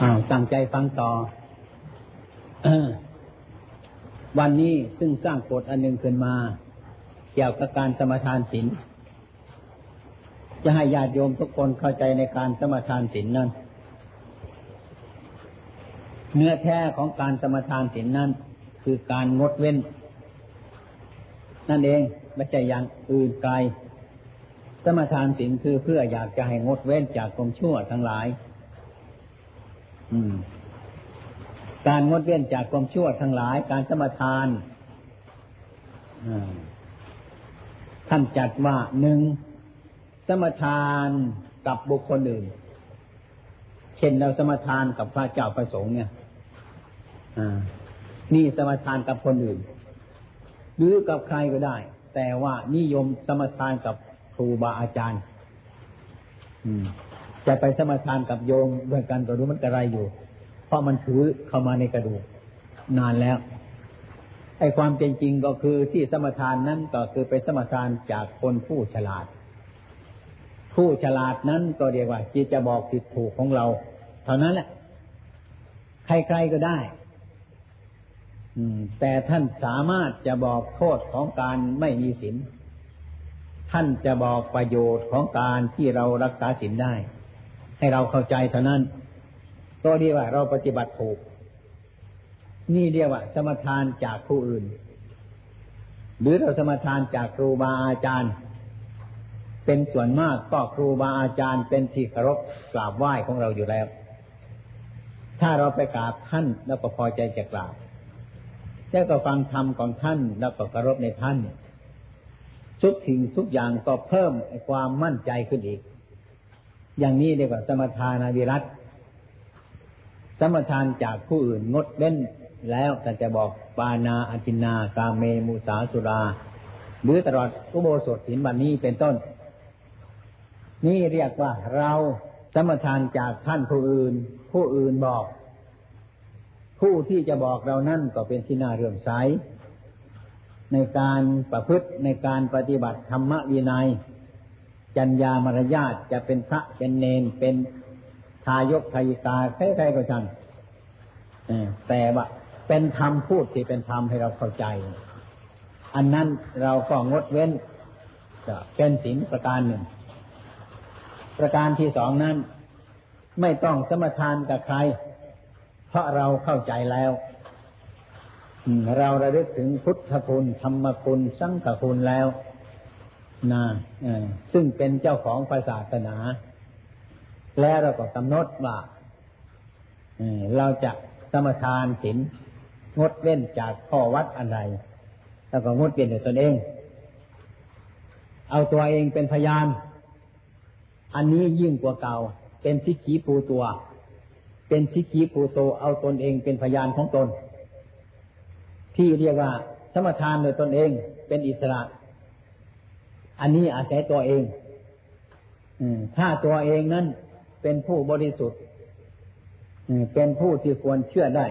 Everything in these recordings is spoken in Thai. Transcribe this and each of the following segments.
อ้าวตั้งใจฟังต่อวันนี้ซึ่งสร้างกฎอันหนึ่งขึ้นมา เกี่ยวกับการสมทานศีลจะให้ญาติโยมทุกคนเข้าใจในการสมทานศีลนั้น เนื้อแท้ของการสมทานศีลนั้น คือการงดเว้น นั่นเองไม่ใช่อย่างอื่นไกล สมทานศีลคือเพื่ออยากจะให้งดเว้นจากความชั่วทั้งหลาย การงดเว้นจากความชั่วทั้งหลาย การสมทานท่านจัดว่าหนึ่งสมทานกับบุคคลอื่น เช่นเราสมทานกับพระเจ้าประสงค์เนี่ยนี่สมทานกับคนอื่น หรือกับใครก็ได้ แต่ว่านิยมสมทานกับครูบาอาจารย์ จะไปสมทานกับโยมด้วยกันก็รู้มันกระไรอยู่ เพราะมันถือเข้ามาในกระดูกนานแล้วไอ้ความเป็นจริงก็คือที่สมทานนั้นก็คือไปสมทานจากคนผู้ฉลาด ผู้ฉลาดนั้นก็เรียกว่าจิตจะบอกผิดถูกของเรา เท่านั้นแหละ ใครๆก็ได้ แต่ท่านสามารถจะบอกโทษของการไม่มีศีลท่านจะบอกประโยชน์ของการที่เรารักษาศีลได้ ให้เราเข้าใจเท่านั้นก็เรียกว่าเราปฏิบัติถูก นี่เรียกว่า สมทานจากผู้อื่น หรือเราสมทานจากครูบาอาจารย์ เป็นส่วนมากก็ครูบาอาจารย์เป็นที่เคารพกราบไหว้ของเราอยู่แล้ว ถ้าเราไปกราบท่านแล้วก็พอใจจะกราบแล้วก็ฟังธรรมของท่านแล้วก็เคารพในท่านทุกสิ่งทุกอย่างก็เพิ่มความมั่นใจขึ้นอีก อย่างนี้เรียกว่าสมทานาวิรัตสมทานจากผู้อื่นงดเว้นแล้วแต่จะบอกปานาอจินากาเมมุสาสุรา หรือตลอดอุโบสถศีลบันนี้เป็นต้น นี่เรียกว่าเราสมทานจากท่านผู้อื่น ผู้อื่นบอก ผู้ที่จะบอกเรานั่นก็เป็นที่น่าเรื่อมใสในการประพฤติในการปฏิบัติธรรมวินัย จัญญามารยาทจะเป็นพระเป็นเนนเป็นทายกทายิกาใครๆก็ช่างแต่ว่าเป็นธรรมพูดที่เป็นธรรมให้เราเข้าใจ อันนั้นเราก็งดเว้นจะเป็นศีลประการหนึ่ง ประการที่สองนั้น ไม่ต้องสมทานกับใคร เพราะเราเข้าใจแล้วเราระลึกถึงพุทธคุณธรรมคุณ สังฆคุณแล้ว นะซึ่งเป็นเจ้าของศาสนา แล้วเราก็กำหนดว่าเราจะสมทานศีลงดเว้นจากข้อวัดอะไรแล้วก็งดเว้นในตนเอง เอาตัวเองเป็นพยาน อันนี้ยิ่งกว่าเก่า เป็นทิขีปูตัว เป็นทิขีปูโต เอาตนเองเป็นพยานของตน ที่เรียกว่าสมทานโดยตนเองเป็นอิสระ อันนี้อาศัยตัวเองถ้าตัวเองนั้นเป็นผู้บริสุทธิ์เป็นผู้ที่ควรเชื่อได้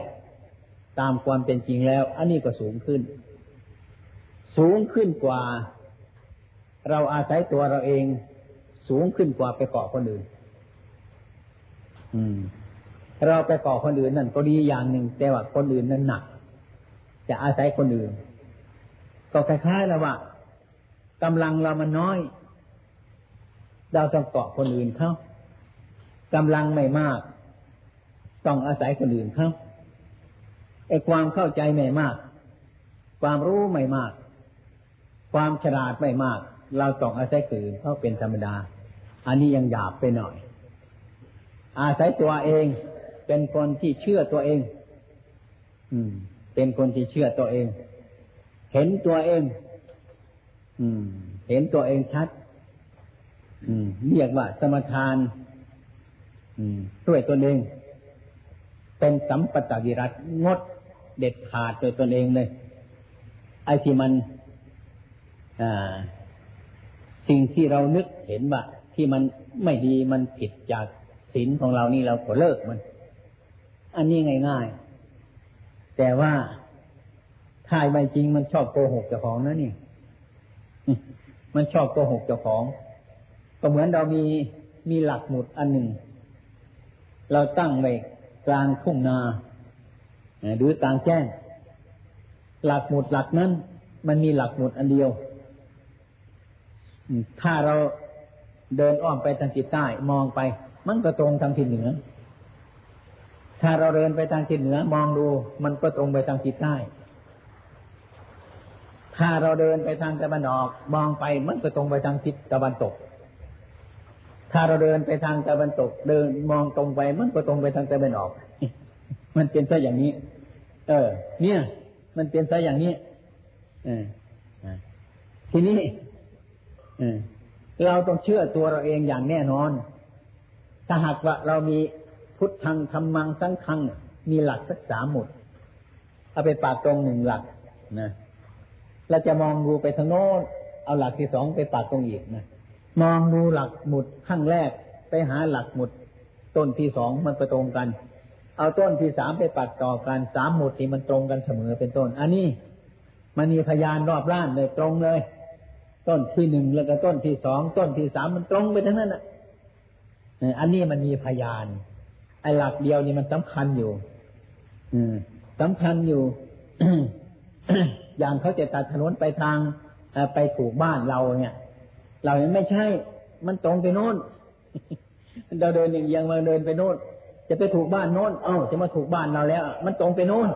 ตามความเป็นจริงแล้ว อันนี้ก็สูงขึ้น สูงขึ้นกว่า เราอาศัยตัวเราเอง สูงขึ้นกว่าไปเกาะคนอื่นอืมเราไปเกาะคนอื่นนั่นก็ดีอย่างหนึ่ง แต่ว่าคนอื่นนั้นหนัก จะอาศัยคนอื่น ก็คล้ายๆแล้วว่า กำลังเรามันน้อย เราต้องเกาะคนอื่นเขากำลังไม่มาก ต้องอาศัยคนอื่นเขาไอ้ความเข้าใจไม่มาก ความรู้ไม่มาก ความฉลาดไม่มาก เราต้องอาศัยคนอื่นเขาเป็นธรรมดา อันนี้ยังหยาบไปหน่อย อาศัยตัวเองเป็นคนที่เชื่อตัวเอง อืม เป็นคนที่เชื่อตัวเอง เห็นตัวเอง เห็นตัวเองชัดเรียกว่าสมทานด้วยตนเอง เป็นสัมปตวิรัตงดเด็ดขาดโดยตนเองเลย ไอ้ที่มันสิ่งที่เรานึกเห็นว่าที่มันไม่ดีมันผิดจากศีลของเรานี่เราก็เลิกมัน อันนี้ง่าย ๆ แต่ว่าถ้าไม่จริงมันชอบโกหกเจ้าของนะนี่ มันชอบโกหกเจ้าของ ก็เหมือนเรามีมีหลักหมุดอันหนึ่ง เราตั้งไว้กลางทุ่งนาหรือกลางแจ้ง หลักหมุดหลักนั้น มันมีหลักหมุดอันเดียว ถ้าเราเดินอ้อมไปทางทิศใต้มองไป มันก็ตรงทางทิศเหนือ ถ้าเราเดินไปทางทิศเหนือ มองดู มันก็ตรงไปทางทิศใต้ ถ้าเราเดินไปทางตะวันออก มองไปมันก็ตรงไปทางทิศตะวันตก ถ้าเราเดินไปทางตะวันตก เดินมองตรงไปมันก็ตรงไปทางตะวันออก มันเป็นซะอย่างนี้ เออ เนี่ย มันเป็นซะอย่างนี้ เออทีนี้เราต้องเชื่อตัวเราเองอย่างแน่นอน ถ้าหากว่าเรามีพุทธังธรรมังสังฆังมีหลักสักสามหมด เอาไปปากตรงหนึ่งหลัก นะ เราจะมองดูไปทางโน้นเอาหลักที่สองไปปากตรงอีกนะมองดูหลักหมุดข้างแรกไปหาหลักหมุด ต้นที่สองมันไปตรงกัน เอาต้นที่สามไปปักต่อกันสามหมุดที่มันตรงกันเสมอเป็นต้น อันนี้มันมีพยานรอบล้านเลยตรงเลย ต้นที่หนึ่งแล้วก็ต้นที่สองต้นที่สามมันตรงไปทั้งนั้นอะอันนี้มันมีพยานไอ้หลักเดียวนี่มันสำคัญอยู่ อืมสำคัญอยู่ อย่างเขาจะตัดถนนไปทางไปถูกบ้านเราเนี่ย เราเนี่ยไม่ใช่ มันตรงไปโน้นเราเดินอย่างยังมาเดินไปโน้นจะไปถูกบ้านโน้นเอ้าจะมาถูกบ้านเราแล้ว มันตรงไปโน้น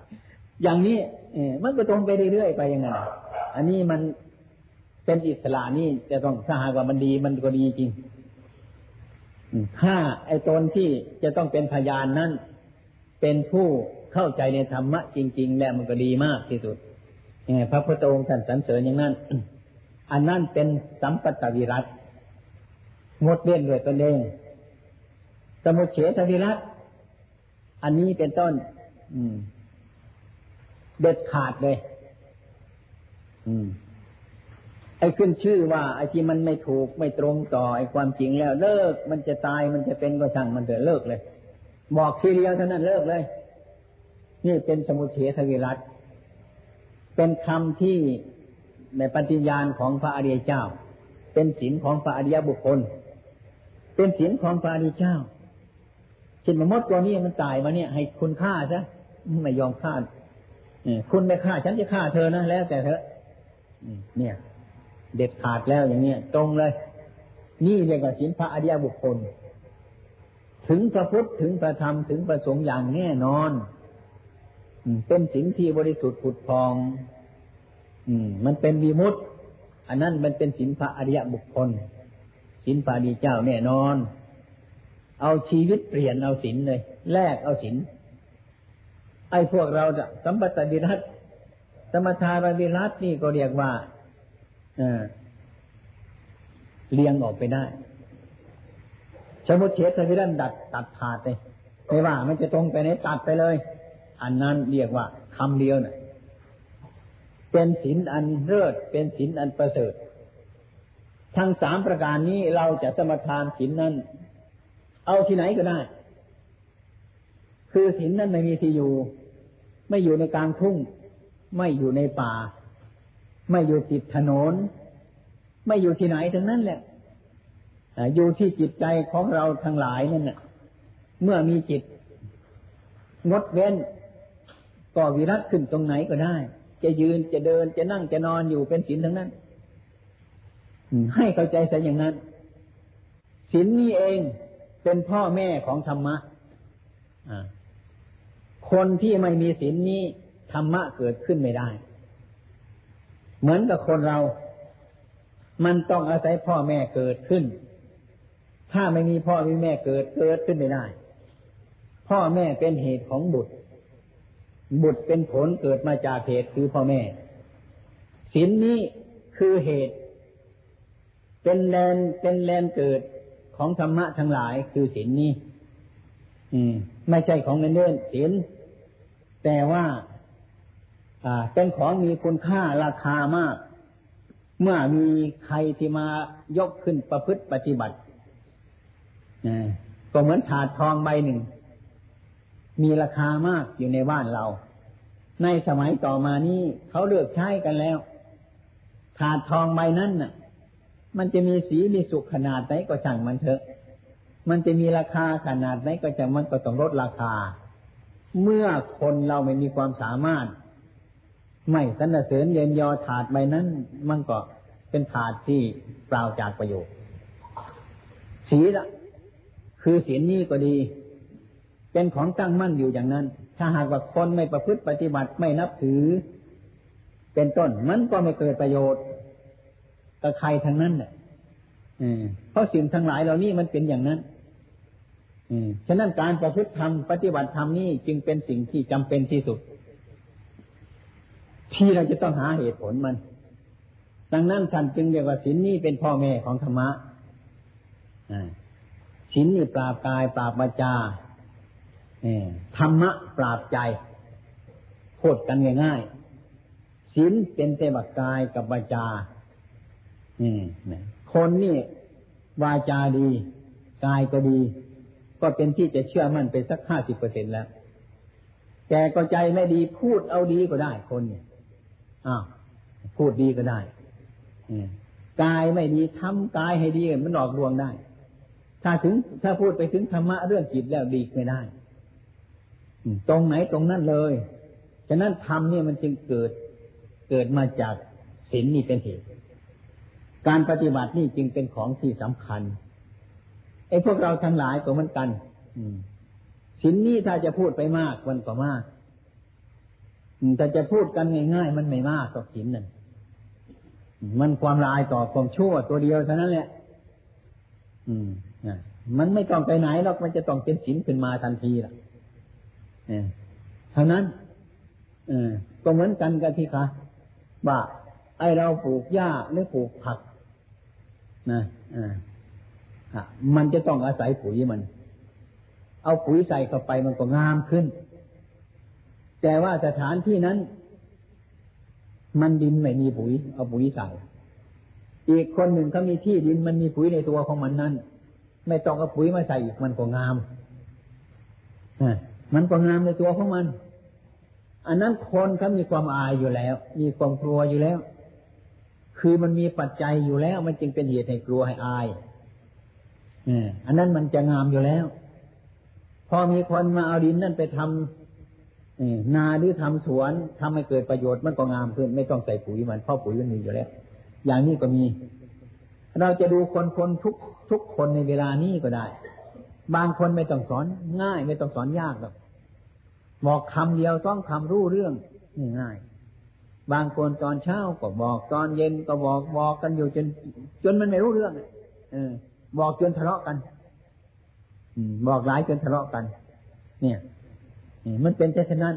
อย่างนี้เอมันก็ตรงไปเรื่อยๆไปย่างนั้นอันนี้มันเป็นอิสระนี่จะต้องถ้าหากว่ามันดีมันก็ดีจริงถ้าไอ้ตนที่จะต้องเป็นพยานนั้น เป็นผู้เข้าใจในธรรมะจริง ๆ แล้วมันก็ดีมากที่สุด พระพุทธองค์ท่านสรรเสริญอย่างนั้น อันนั้นเป็นสัมปตวิรัตงดเว้นด้วยตนเอง สมุเฉทวิรัตอันนี้เป็นต้น อืม เด็ดขาดเลย อืม ไอ้ขึ้นชื่อว่า ไอ้ที่มันไม่ถูกไม่ตรงต่อไอ้ความจริงแล้ว เลิก มันจะตายมันจะเป็นก็ช่างมันเถอะเลิกเลย บอกทีเดียวเท่านั้นเลิกเลย นี่เป็นสมุเฉทวิรัต เป็นคำที่ในปฏิญาณของพระอริยเจ้า เป็นศีลของพระอริยบุคคล เป็นศีลของพระอริยเจ้าชินมมดตัวนี้มันตายมาเนี่ย ให้คุณฆ่าซะไม่ยอมฆ่าคุณไม่ฆ่าฉันจะฆ่าเธอนะแล้วแต่เธอเนี่ย เด็ดขาดแล้วอย่างเนี้ยตรงเลย นี่เรียกว่าศีลพระอริยบุคคล ถึงพระพุทธถึงพระธรรมถึงพระสงฆ์อย่างแน่นอน เป็นศีลที่บริสุทธิ์ผุดพองมันเป็นวิมุตอันนั้นมันเป็นศีลพระอริยบุคคลศีลพระอริยเจ้าแน่นอน เอาชีวิตเปลี่ยนเอาศีลเลย แลกเอาศีลไอ้พวกเราจะสัมปตวิรัตสมทารวิรัตนี่ก็เรียกว่าเลี้ยงออกไปได้สมุทเฉทวิรันดัดตัดขาดเลยไม่ว่า มันจะตรงไปไหนตัดไปเลย อันนั้นเรียกว่าคำเดียวนะ่ะเป็นศีลอันเลิศเป็นศีลอันประเสริฐ ทั้งสามประการนี้เราจะสมทานศีลนั้น เอาที่ไหนก็ได้ คือศีลนั้นไม่มีที่อยู่ ไม่อยู่ในกลางทุ่ง ไม่อยู่ในป่า ไม่อยู่ติดถนน ไม่อยู่ที่ไหนทั้งนั้นแหละอยู่ที่จิตใจของเราทั้งหลายนั่นแหละเมื่อมีจิตงดเว้น ก็วิรัตขึ้นตรงไหนก็ได้ จะยืนจะเดินจะนั่งจะนอนอยู่เป็นศีลทั้งนั้นให้เข้าใจซะอย่างนั้นศีลนี้เองเป็นพ่อแม่ของธรรมะคนที่ไม่มีศีลนี้ธรรมะเกิดขึ้นไม่ได้ เหมือนกับคนเรา มันต้องอาศัยพ่อแม่เกิดขึ้น ถ้าไม่มีพ่อมีแม่เกิดเกิดขึ้นไม่ได้ พ่อแม่เป็นเหตุของบุตร บุตรเป็นผลเกิดมาจากเหตุคือพ่อแม่ศีลนนี้คือเหตุ เป็นแลนเป็นแลนเกิดของธรรมะทั้งหลายคือศีลนนี้ อืม ไม่ใช่ของเงินเดือนศีลแต่ว่า เป็นของมีคุณค่าราคามาก เมื่อมีใครที่มายกขึ้นประพฤติปฏิบัติก็เหมือนถาดทองใบหนึ่ง มีราคามากอยู่ในบ้านเรา ในสมัยต่อมานี้เขาเลือกใช้กันแล้ว ถาดทองใบนั้นน่ะ มันจะมีสีมีสุขขนาดไหนก็ช่างมันเถอะ มันจะมีราคาขนาดไหนก็จะมันก็ต้องลดราคา เมื่อคนเราไม่มีความสามารถ ไม่สรรเสริญเย็นยอถาดใบนั้น มันก็เป็นถาดที่เปล่าจากประโยชน์ศีละคือศีนี้ก็ดี เป็นของตั้งมั่นอยู่อย่างนั้น ถ้าหากว่าคนไม่ประพฤติปฏิบัติไม่นับถือ เป็นต้นมันก็ไม่เกิดประโยชน์กับใครทั้งนั้นเนี่ยเพราะสิ่งทั้งหลายเหล่านี้มันเป็นอย่างนั้นฉะนั้นการประพฤติธรรมปฏิบัติธรรมนี่จึงเป็นสิ่งที่จำเป็นที่สุด ที่เราจะต้องหาเหตุผลมัน ดังนั้นท่านจึงเรียกว่าศีลนี้เป็นพ่อแม่ของธรรมะศีลนี่ปราบกายปราบวาจา ธรรมะปราบใจพูดกันง่ายๆศีลเป็นเตบักกายกับวาจาคนนี่วาจาดี กายก็ดี ก็เป็นที่จะเชื่อมั่นไปสักห้าสิบเปอร์เซ็นแล้ว แต่ก็ใจไม่ดีพูดเอาดีก็ได้คนเนี่ยอ้าวพูดดีก็ได้กายไม่ดีทำกายให้ดีมันหลอกลวงได้ ถ้าถึงถ้าพูดไปถึงธรรมะเรื่องจิตแล้วดีไม่ได้ ตรงไหนตรงนั้นเลย ฉะนั้นธรรมเนี่ยมันจึงเกิดเกิดมาจากศีลนี่เป็นเหตุ การปฏิบัตินี่จึงเป็นของที่สำคัญไอ้พวกเราทั้งหลายก็เหมือนกันสินนี้ถ้าจะพูดไปมากมันก็มากแต่จะพูดกันง่ายๆ มันไม่มากต่อสินนั่นมันความลายต่อความชั่วตัวเดียวเท่านั้นแหละ อืมมันไม่ต้องไปไหนหรอกมันจะต้องเป็นสินขึ้นมาทันทีล่ะ เท่านั้นเอก็เหมือนกันกับที่ค่ะว่าไอเราปลูกหญ้าหรือปลูกผักนะอ่ามันจะต้องอาศัยปุ๋ยมัน เอาปุ๋ยใส่เข้าไปมันก็งามขึ้น แต่ว่าสถานที่นั้น มันดินไม่มีปุ๋ย เอาปุ๋ยใส่ อีกคนหนึ่งเขามีที่ดินมันมีปุ๋ยในตัวของมันนั้น ไม่ต้องเอาปุ๋ยมาใส่อีกมันก็งาม มันก็งามในตัวของมัน อันนั้นคนเขามีความอายอยู่แล้ว มีความกลัวอยู่แล้ว คือมันมีปัจจัยอยู่แล้ว มันจึงเป็นเหตุให้กลัวให้อายอันนั้นมันจะงามอยู่แล้ว พอมีคนมาเอาดินนั่นไปทำนาหรือทำสวนทำให้เกิดประโยชน์มันก็งามขึ้น ไม่ต้องใส่ปุ๋ยมันเพราะปุ๋ยมันมีอยู่แล้ว อย่างนี้ก็มี เราจะดูคนคนทุกทุกคนในเวลานี้ก็ได้ บางคนไม่ต้องสอนง่าย ไม่ต้องสอนยากหรอก บอกคำเดียวต้องคำรู้เรื่องง่ายบางคนตอนเช้าก็บอกตอนเย็นก็บอกบอกกันอยู่จน จนมันไม่รู้เรื่องเออ บอกจนทะเลาะกันบอกหลายจนทะเลาะกัน เนี่ยมันเป็นเช่นนั้น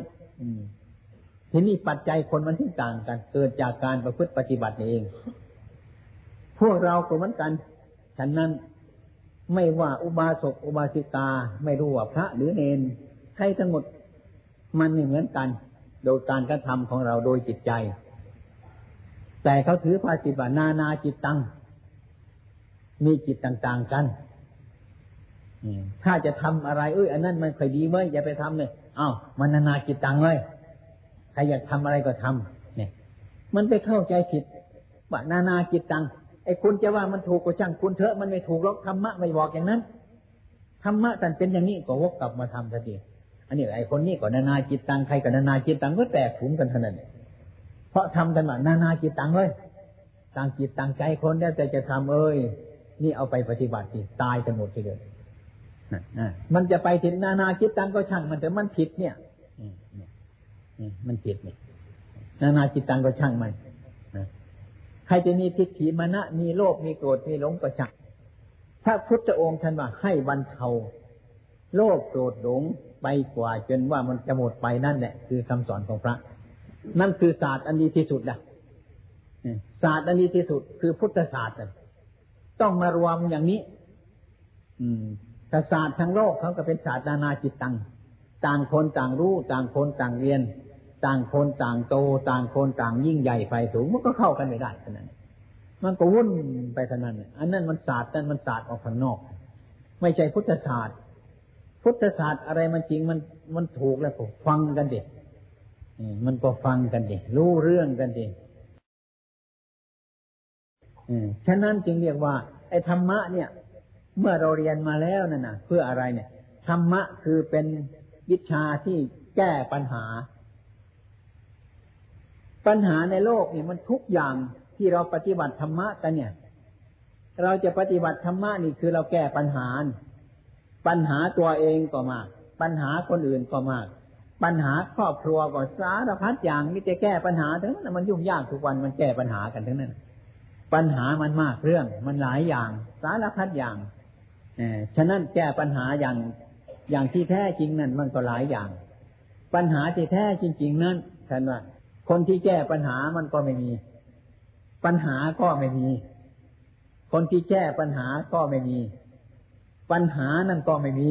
ทีนี้ปัจจัยคนมันที่ต่างกัน เกิดจากการประพฤติปฏิบัติเอง พวกเราก็เหมือนกันฉันนั้นไม่ว่าอุบาสกอุบาสิกา ไม่รู้ว่าพระหรือเนนใครทั้งหมด มันไม่เหมือนกัน โดยการกระทำของเราโดยจิตใจ แต่เขาถือภาสิบันานาจิตตัง มีจิตต่าง ๆกันถ้าจะทำอะไร เอ้ยอันนั้นมันค่อยดีเว้ยอย่าไปทำเลยเอ้ามันนานาจิตตังเลยใครอยากทำอะไรก็ทำเนี่ย มันไปเข้าใจผิดว่านานาจิตตังไอ้คุณจะว่ามันถูกก็ช่างคุณเถอะมันไม่ถูกหรอกธรรมะไม่บอกอย่างนั้นธรรมะแต่เป็นอย่างนี้ก็วกกลับมาทำทันที อันนี้ไอ้คนนี้ก็นานาจิตตังใครก็นานาจิตตังก็แตกถุงกันเท่านั้นเพราะทำกันว่านานาจิตตังเลยต่างจิตต่างใจคนแล้วแต่จะทำเอ้ยนี่เอาไปปฏิบัติตายกันหมดทีเดียวมันจะไปถึงนานาจิตตังก็ช่างมันแต่มันผิดเนี่ยมันผิดเนี่ยนานาจิตตังก็ช่างมันใครจะมีทิฏฐิมานะมีโลภมีโกรธมีหลงก็ช่างพระพุทธองค์ท่านว่าให้บรรเทา โลภโกรธหลงไปกว่าจนว่ามันจะหมดไปนั่นแหละคือคำสอนของพระ นั่นคือศาสตร์อันดีที่สุดนะศาสตร์อันดีที่สุด คือพุทธศาสตร์ต้องมารวมอย่างนี้ อืมศาสตร์ทั้งโลกเขาก็เป็นศาสตร์นานาจิตตังต่างคนต่างรู้ ต่างคนต่างเรียน ต่างคนต่างโต ต่างคนต่างยิ่งใหญ่ไฟสูงมันก็เข้ากันไม่ได้ขนาดนั้นมันก็วุ่นไปขนาดนั้นอันนั้นมันศาสตร์นั่นมันศาสตร์ออกข้างนอก ไม่ใช่พุทธศาสตร์ พุทธศาสตร์อะไรมันจริงมันมันถูกแล้วก็ฟังกันดิมันก็ฟังกันดิรู้เรื่องกันดิฉะนั้นจึงเรียกว่า ไอ้ธรรมะเนี่ย เมื่อเราเรียนมาแล้วนั่นนะเพื่ออะไรเนี่ยธรรมะคือเป็นวิชาที่แก้ปัญหา ปัญหาในโลกเนี่ยมันทุกอย่างที่เราปฏิบัติธรรมะกันเนี่ย เราจะปฏิบัติธรรมะนี่คือเราแก้ปัญหา ปัญหาตัวเองก็มาก ปัญหาคนอื่นก็มาก ปัญหาครอบครัวก็สารพัดอย่างนี่จะแก้ปัญหาทั้งนั้นมันยุ่งยากทุกวันมันแก้ปัญหากันทั้งนั้น ปัญหามันมากเรื่อง มันหลายอย่าง สารพัดอย่างอฉะนั้นแก้ปัญหาอย่างอย่างที่แท้จริงนั่นมันก็หลายอย่าง ปัญหาที่แท้จริง ๆ นั้นท่านว่าคนที่แก้ปัญหามันก็ไม่มี ปัญหาก็ไม่มี คนที่แก้ปัญหาก็ไม่มี ปัญหานั่นก็ไม่มี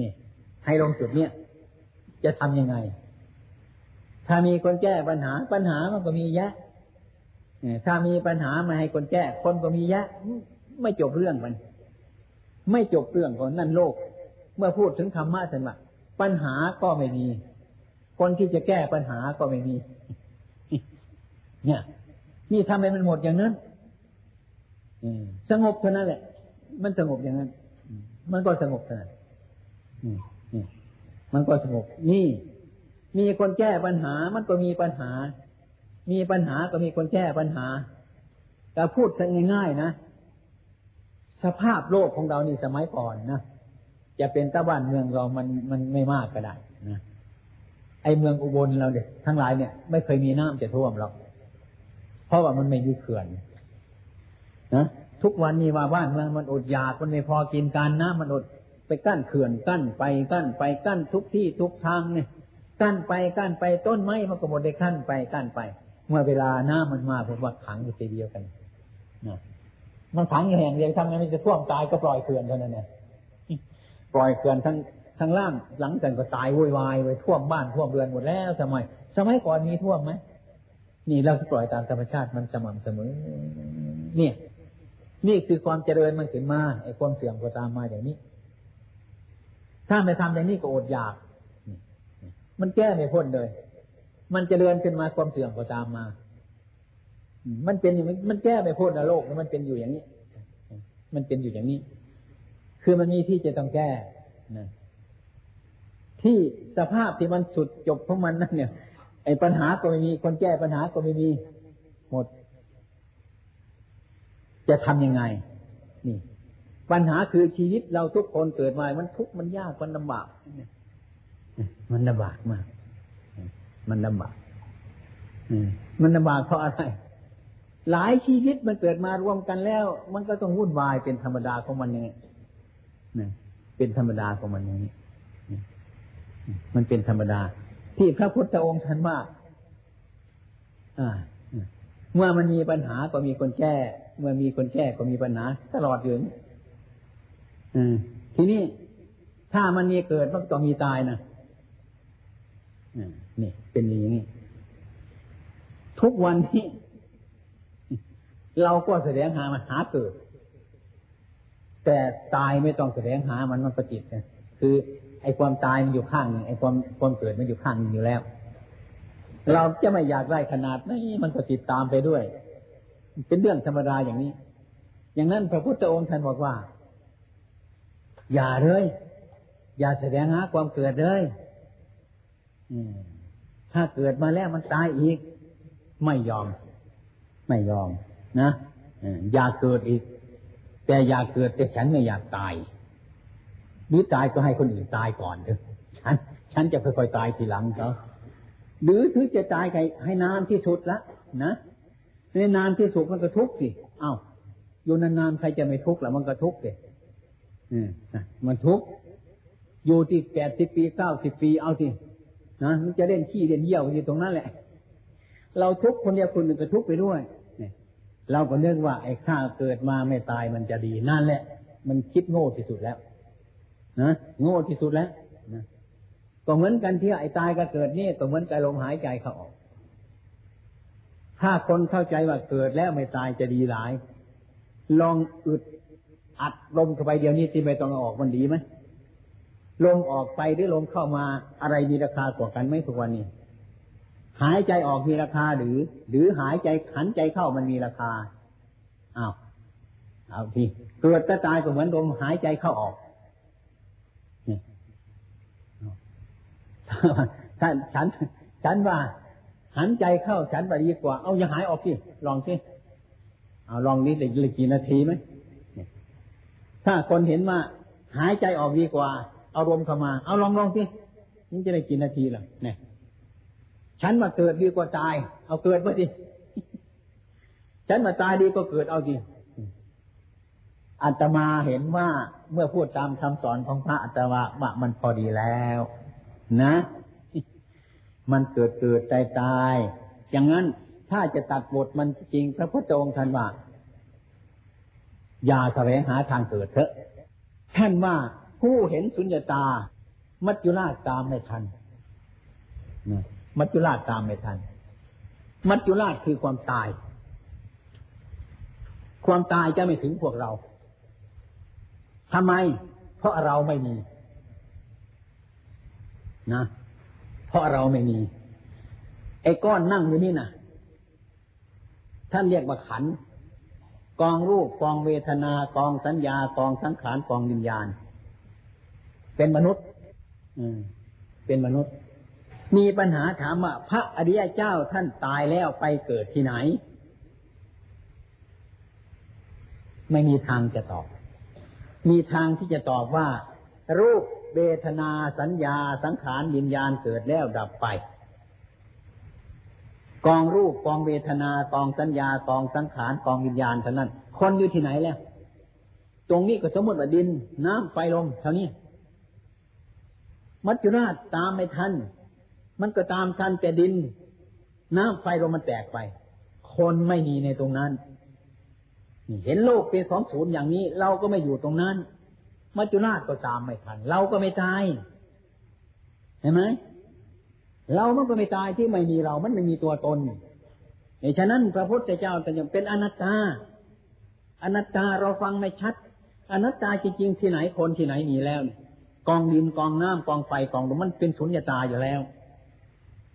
นี่ให้ลงจุดเนี้ยจะทำยังไง ถ้ามีคนแก้ปัญหา ปัญหามันก็มีแยะถ้ามีปัญหามาให้คนแก้คนก็มีแยะ ไม่จบเรื่องมัน ไม่จบเรื่องของนั่นโลก เมื่อพูดถึงธรรมะสันว่าปัญหาก็ไม่มี คนที่จะแก้ปัญหาก็ไม่มี เนี่ยนี่ทำให้มันหมดอย่างนั้นสงบเท่านั้นแหละ มันสงบอย่างนั้น มันก็สงบเท่านั้นมันก็สงบ นี่ มีคนแก้ปัญหา มันก็มีปัญหา มีปัญหาก็มีคนแก้ปัญหา แต่พูดง่ายๆนะ สภาพโลกของเรานี่สมัยก่อนนะ จะเป็นตะบ้านเมืองเรา มัน มันไม่มากก็ได้นะ ไอเมืองอุบลเราเนี่ย ทั้งหลายเนี่ย ไม่เคยมีน้ำจะท่วมหรอก เพราะว่ามันไม่มีเขื่อน นะ ทุกวันนี้ว่าบ้านเมืองมันอดอยากมันไม่พอกินการน้ำมันอดไปกั้นเขื่อนกั้นไปกั้นไปกั้นทุกที่ทุกทางเนี่ยกั้นไปกั้นไปต้นไม้มันก็หมดได้กั้นไปกั้นไป เมื่อเวลาน้ำมันมาผมว่าขังอยู่ทีเดียวกันนะมันขังอยู่แห่งเดียวทำไงมันจะท่วมตายก็ปล่อยเขื่อนเท่านั้นเนี่ยปล่อยเกลื่อนทั้งทั้งล่างหลังจากก็ตายวุ่นวายไปท่วมบ้านท่วมเรือนหมดแล้วสมัยสมัยก่อนมีท่วมไหมนี่เราปล่อยตามธรรมชาติมันสม่ำเสมอ เนี่ย นี่คือความเจริญมันขึ้นมาไอ้ความเสื่อมก็ตามมาอย่างนี้ ถ้าไม่ทำอย่างนี้ก็อดอยาก มันแก้ไม่พ้นเลย มันเจริญขึ้นมาความเสื่อมก็ตามมา มันเป็นอยู่มันแก้ไม่พ้นนะโลกมันเป็นอยู่อย่างนี้ มันเป็นอยู่อย่างนี้ คือมันมีที่จะต้องแก้นะที่สภาพที่มันสุดจบของมันนั่นเนี่ยไอ้ปัญหาก็ไม่มี คนแก้ปัญหาก็ไม่มี หมด จะทำยังไง นี่ ปัญหาคือชีวิตเราทุกคนเกิดมา มันทุกข์มันยากมันลำบากมันลำบากมาก มันลำบากมันลำบากเพราะอะไร หลายชีวิตมันเกิดมารวมกันแล้ว มันก็ต้องวุ่นวายเป็นธรรมดาของมันเนี่ยนะเป็นธรรมดาของมันอย่างนี้มันเป็นธรรมดา ที่พระพุทธองค์ท่านว่าเมื่อมันมีปัญหาก็มีคนแก้ เมื่อมีคนแก้ก็มีปัญหา ตลอดอยู่ทีนี้ถ้ามันมีเกิดมันก็ต้องมีตายนะนี่เป็นอย่างนี้ ทุกวันนี้ เราก็แสดงหามาหาเกิด แต่ตายไม่ต้องแสดงหามันมันประจิตนะคือ ไอ้ความตายมันอยู่ข้างหนึ่งไอ้ความความเกิดมันอยู่ข้างนึงอยู่แล้ว เราจะไม่อยากได้ขนาดนี้มันก็ติดตามไปด้วย เป็นเรื่องธรรมดาอย่างนี้ อย่างนั้นพระพุทธองค์ท่านบอกว่า อย่าเลย อย่าแสดงหาความเกิดเลยถ้าเกิดมาแล้วมันตายอีก ไม่ยอม ไม่ยอม นะอย่าเกิดอีก แต่อย่าเกิดแต่ฉันไม่อยากตายหรือตายก็ให้คนอื่นตายก่อนเถอะฉัน ฉันจะค่อยๆตายทีหลังเขาหรือถือจะตายใครให้นานที่สุดละนะ ในนานที่สุดมันก็ทุกข์สิเอ้าอยู่นานๆใครจะไม่ทุกข์ละมันก็ทุกข์สิมันทุกข์อยู่ที่แปดสิบปีเก้าสิบปีเอาสินะมันจะเล่นขี้เล่นเยี่ยวอยู่ตรงนั้นแหละ เราทุกข์คนเดียวคนหนึ่งก็ทุกข์ไปด้วยเนี่ยเราก็นึกว่าไอ้ข้าเกิดมาไม่ตายมันจะดีนั่นแหละ มันคิดโง่ที่สุดแล้วนะโง่ที่สุดแล้วนะก็เหมือนกันที่ไอ้ตายก็เกิดนี่ก็เหมือนกับลมหายใจเขาออก ถ้าคนเข้าใจว่าเกิดแล้วไม่ตายจะดีหลาย ลองอึดอัดลมเข้าไปเดี๋ยวนี้ที่ไม่ต้องออกมันดีไหมลมออกไปหรือลมเข้ามาอะไรมีราคากว่ากันไหมทุกวันนี้ หายใจออกมีราคาหรือ หรือหายใจขันใจเข้ามันมีราคาอ้าวเอาทีเกิดจะตายก็เหมือนลมหายใจเข้าออกท่านฉันฉันว่า หันใจเข้าฉันว่าดีกว่า เอาอย่าหายออกสิลองสิเอาลองนี้ได้กี่นาทีไหมถ้าคนเห็นว่าหายใจออกดีกว่า เอาลมเข้ามา เอาลองลองสินี่จะได้กี่นาทีล่ะเนี่ยฉันมาเกิดดีกว่าตาย เอาเกิดมาสิฉันมาตายดีก็เกิดเอาสิอัตมาเห็นว่าเมื่อพูดตามคำสอนของพระอัตมาว่ามันพอดีแล้ว นะ มันเกิดเกิดตายตาย อย่างนั้นถ้าจะตัดบทมันจริงพระพุทธองค์ท่านว่า อย่าแสวงหาทางเกิดเถอะท่านว่าผู้เห็นสุญญตา มัจจุราชตามไม่ทันมัจจุราชตามไม่ทัน มัจจุราชคือความตาย ความตายจะไม่ถึงพวกเราทำไม เพราะเราไม่มี นะ เพราะเราไม่มี ไอ้ก้อนนั่งอยู่นี่นะท่านเรียกว่าขัน กองรูปกองเวทนากองสัญญากองสังขารกองวิญญาณ เป็นมนุษย์ อืม เป็นมนุษย์ มีปัญหาถามว่าพระอริยเจ้าท่านตายแล้วไปเกิดที่ไหน ไม่มีทางจะตอบ มีทางที่จะตอบว่า รูป เวทนาสัญญาสังขารวิญญาณเกิดแล้วดับไป กองรูปกองเวทนากองสัญญากองสังขารกองวิญญาณเท่านั้น คนอยู่ที่ไหนแล้ว ตรงนี้ก็สมมติว่าดิน น้ำไฟลมเท่านี้ มัจจุราชตามไม่ทัน มันก็ตามทันแต่ดิน น้ำไฟลมมันแตกไป คนไม่มีในตรงนั้นเห็นโลกเป็นของศูนย์อย่างนี้ เราก็ไม่อยู่ตรงนั้น มัจจุราชก็ตามไม่ทัน เราก็ไม่ตาย เห็นไหมเรามันก็ไม่ตายที่ไม่มีเรา มันไม่มีตัวตนในฉะนั้นพระพุทธเจ้าแต่ยังเป็นอนัตตา อนัตตาเราฟังไม่ชัด อนัตตาจริงๆที่ไหนคนที่ไหนมีแล้วกองดินกองน้ำกองไฟกองลมมันเป็นสุญญตาอยู่แล้ว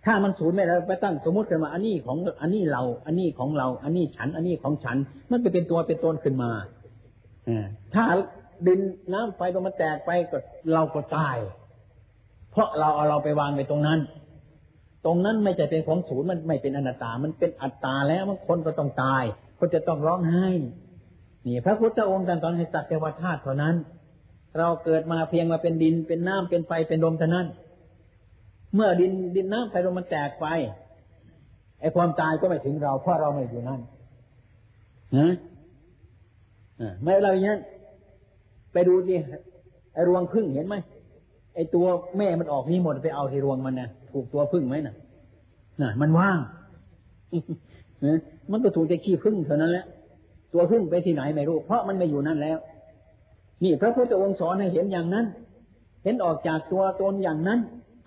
ถ้ามันศูนย์ไม่แล้วไปตั้งสมมติกันมาอันนี้ของอันนี้เรา อันนี้ของเรา อันนี้ฉัน อันนี้ของฉัน มันจะเป็นตัวเป็นตนขึ้นมาอถ้า ดินน้ำไฟตรงมันแตกไปก็เราก็ตาย เพราะเราเอาเราไปวางไปตรงนั้น ตรงนั้นไม่ใช่เป็นของศูนย์มันไม่เป็นอนัตตา มันเป็นอัตตาแล้วมันคนก็ต้องตาย ก็จะต้องร้องไห้ นี่ พระพุทธองค์ตรัสให้สัตว์เทวธาตุเท่านั้น เราเกิดมาเพียงมาเป็นดินเป็นน้ำเป็นไฟเป็นลมเท่านั้น เมื่อดินดินน้ำไฟลมมันแตกไปไอ้ความตายก็ไม่ถึงเราเพราะเราไม่อยู่นั่นนะไม่เราอย่างนั้น ไปดูดิไอรวงพึ่งเห็นไหมไอตัวแม่มันออกนี่หมดไปเอาที่รวงมันนะถูกตัวพึ่งไหมน่ะน่ะ มันว่างมันก็ถูกจะขี้พึ่งเท่านั้นแหละตัวพึ่งไปที่ไหนไม่รู้ เพราะมันไม่อยู่นั่นแล้ว นี่พระพุทธองค์สอนให้เห็นอย่างนั้น เห็นออกจากตัวตนอย่างนั้น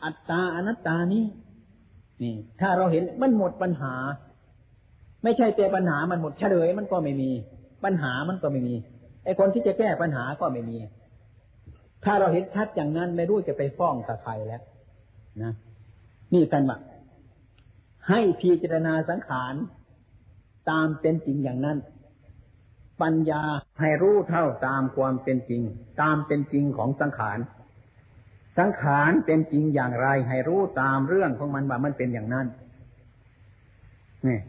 อัตตาอนัตตานี้นี่ ถ้าเราเห็นมันหมดปัญหา ไม่ใช่แต่ปัญหามันหมดเฉลยมันก็ไม่มี ปัญหามันก็ไม่มี ไอ้คนที่จะแก้ปัญหาก็ไม่มี ถ้าเราเห็นชัดอย่างนั้นไม่รู้จะไปฟ้องกับใครแล้ว นะนี่กันว่าให้พิจารณาสังขารตามเป็นจริงอย่างนั้น ปัญญาให้รู้เท่าตามความเป็นจริง ตามเป็นจริงของสังขาร สังขารเป็นจริงอย่างไร ให้รู้ตามเรื่องของมันว่ามันเป็นอย่างนั้น นี่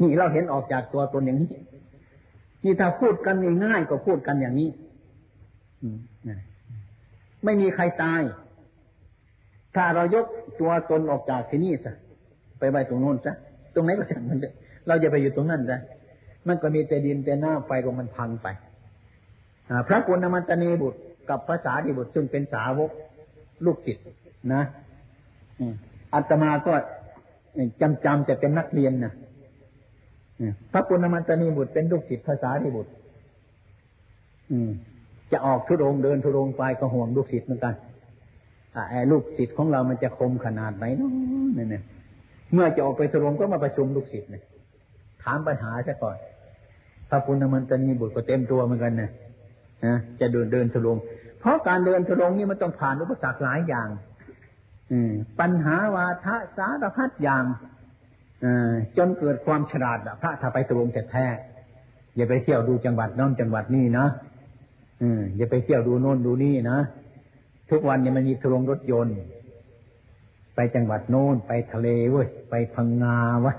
นี่เราเห็นออกจากตัวตนอย่างนี้ ที่ถ้าพูดกันง่ายๆก็พูดกันอย่างนี้ไม่มีใครตาย ถ้าเรายกตัวตนออกจากที่นี่ซะไปไว้ตรงโน้นซะตรงไหนก็ช่างมันเราจะไปอยู่ตรงนั้นซะมันก็มีแต่ดินแต่หน้าไฟลมมันพังไปพระกุณมันตนีบุตรกับภาษาดิบุตรซึ่งเป็นสาวกลูกศิษย์นะอัตมาก็จำจำจะเป็นนักเรียนนะ พระปุณณมันตนีบุตรเป็นลูกศิษย์ภาษาดิบุตรจะออกทุรงเดินทุรงไปก็ห่วงลูกศิษย์เหมือนกันไอ้ลูกศิษย์ของเรามันจะคมขนาดไหนเนาะเนี่ยเมื่อจะออกไปทุรงก็มาประชุมลูกศิษย์เนี่ยถามปัญหาซะก่อนพระปุณณมันตนีบุตรก็เต็มตัวเหมือนกันนะนะจะเดินเดินทุรงเพราะการเดินทุรงนี่มันต้องผ่านอุปสรรคหลายอย่าง อืปัญหาวาทะสารพัดอย่างอ จนเกิดความฉลาดพระถ้าไปทุรงแท้อย่าไปเที่ยวดูจังหวัดน้นจังหวัดนี่นะอืมอย่าไปเที่ยวดูโน่นดูนี่นะทุกวันเนี่ยมันมีทรงรถยนต์ ไปจังหวัดโน้นไปทะเลเว้ยไปพังงาวะ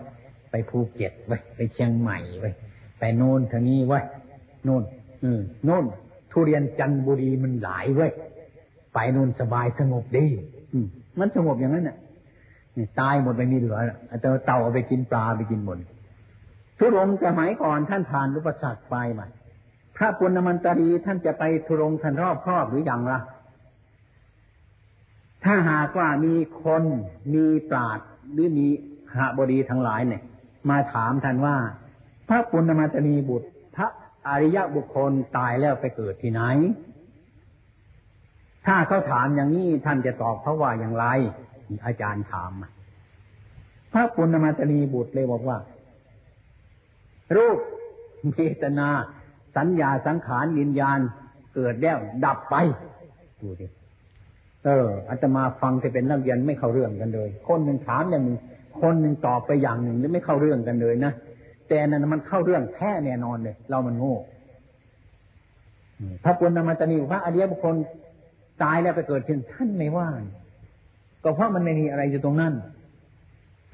ไปภูเก็ตเว้ยไปเชียงใหม่เว้ยไปโน่นทางนี้เว้ยโน่นอืมโน่นทุเรียนจันทบุรีมันหลายเว้ยไปโน่นสบายสงบดี อืมมันสงบอย่างนั้นน่ะ ตายหมดไม่มีเหลือแต่เต่าเอาไปกินปลาไปกินหมดทุรงสมัยก่อนท่านผ่านอุปสรรคไปมาพระปุณณมันตรีท่านจะไปทุรงท่านรอบครอบหรืออยังล่ะ ถ้าหากว่ามีคนมีปราดหรือมีหาบดีทั้งหลายเนี่ย มาถามท่านว่า พระปุณณมันตรีบุตร พระอริยบุคคลตายแล้วไปเกิดที่ไหน ถ้าเขาถามอย่างนี้ท่านจะตอบเขาว่าอย่างไร อาจารย์ถามพระปุณณมันตรีบุตรเลยบอกว่า รูปเวทนา สัญญาสังขารวิญญาณเกิดแล้วดับไปดูดิเอออาตมาฟังจะเป็นนักเรียนไม่เข้าเรื่องกันเลย คนหนึ่งถามอย่างหนึ่งคนหนึ่งตอบไปอย่างหนึ่งแล้วไม่เข้าเรื่องกันเลยนะแต่นั้นมันเข้าเรื่องแท้แน่นอนเลย เรามันโง่พระปุณณมาตนีพระอริยบุคคลตายแล้วไปเกิดขึ้นท่านไม่ว่า ก็เพราะมันไม่มีอะไรอยู่ตรงนั้น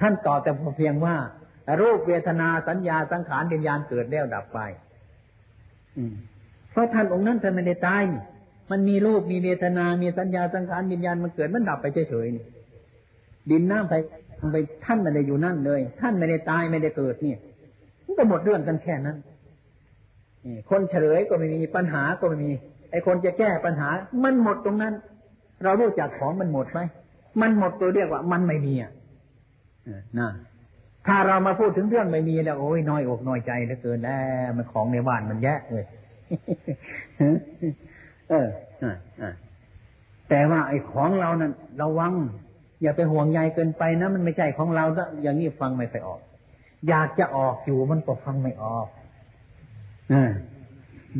ท่านตอบแต่เพียงว่า รูปเวทนาสัญญาสังขารวิญญาณเกิดแล้วดับไปเพราะท่านองค์นั้นท่านไม่ได้ตายมันมีรูปมีเวทนา มีสัญญาสังขารวิญญาณมันเกิดมันดับไปเฉยๆดินน้ำไปไปท่านไม่ได้อยู่นั่นเลย ท่านไม่ได้ตายไม่ได้เกิดเนี่ยมันก็หมดเรื่องกันแค่นั้นคนเฉลยก็ไม่มีปัญหาก็ไม่มี ไอ้คนจะแก้ปัญหา มันหมดตรงนั้น เรารู้จักของมันหมดไหม มันหมดตัวเรียกว่ามันไม่มีอะนะถ้าเรามาพูดถึงเรื่องไม่มีแล้วโอ้ยน้อยอกน้อยใจเหลือเกินแล้วมันของในบ้านมันแย่เลยเออแต่ว่าไอ้ของเรานั้นระวัง อย่าไปห่วงใยเกินไปนะมันไม่ใช่ของเราอย่างนี้ฟังไม่ไปออก อยากจะออกอยู่มันก็ฟังไม่ออกอ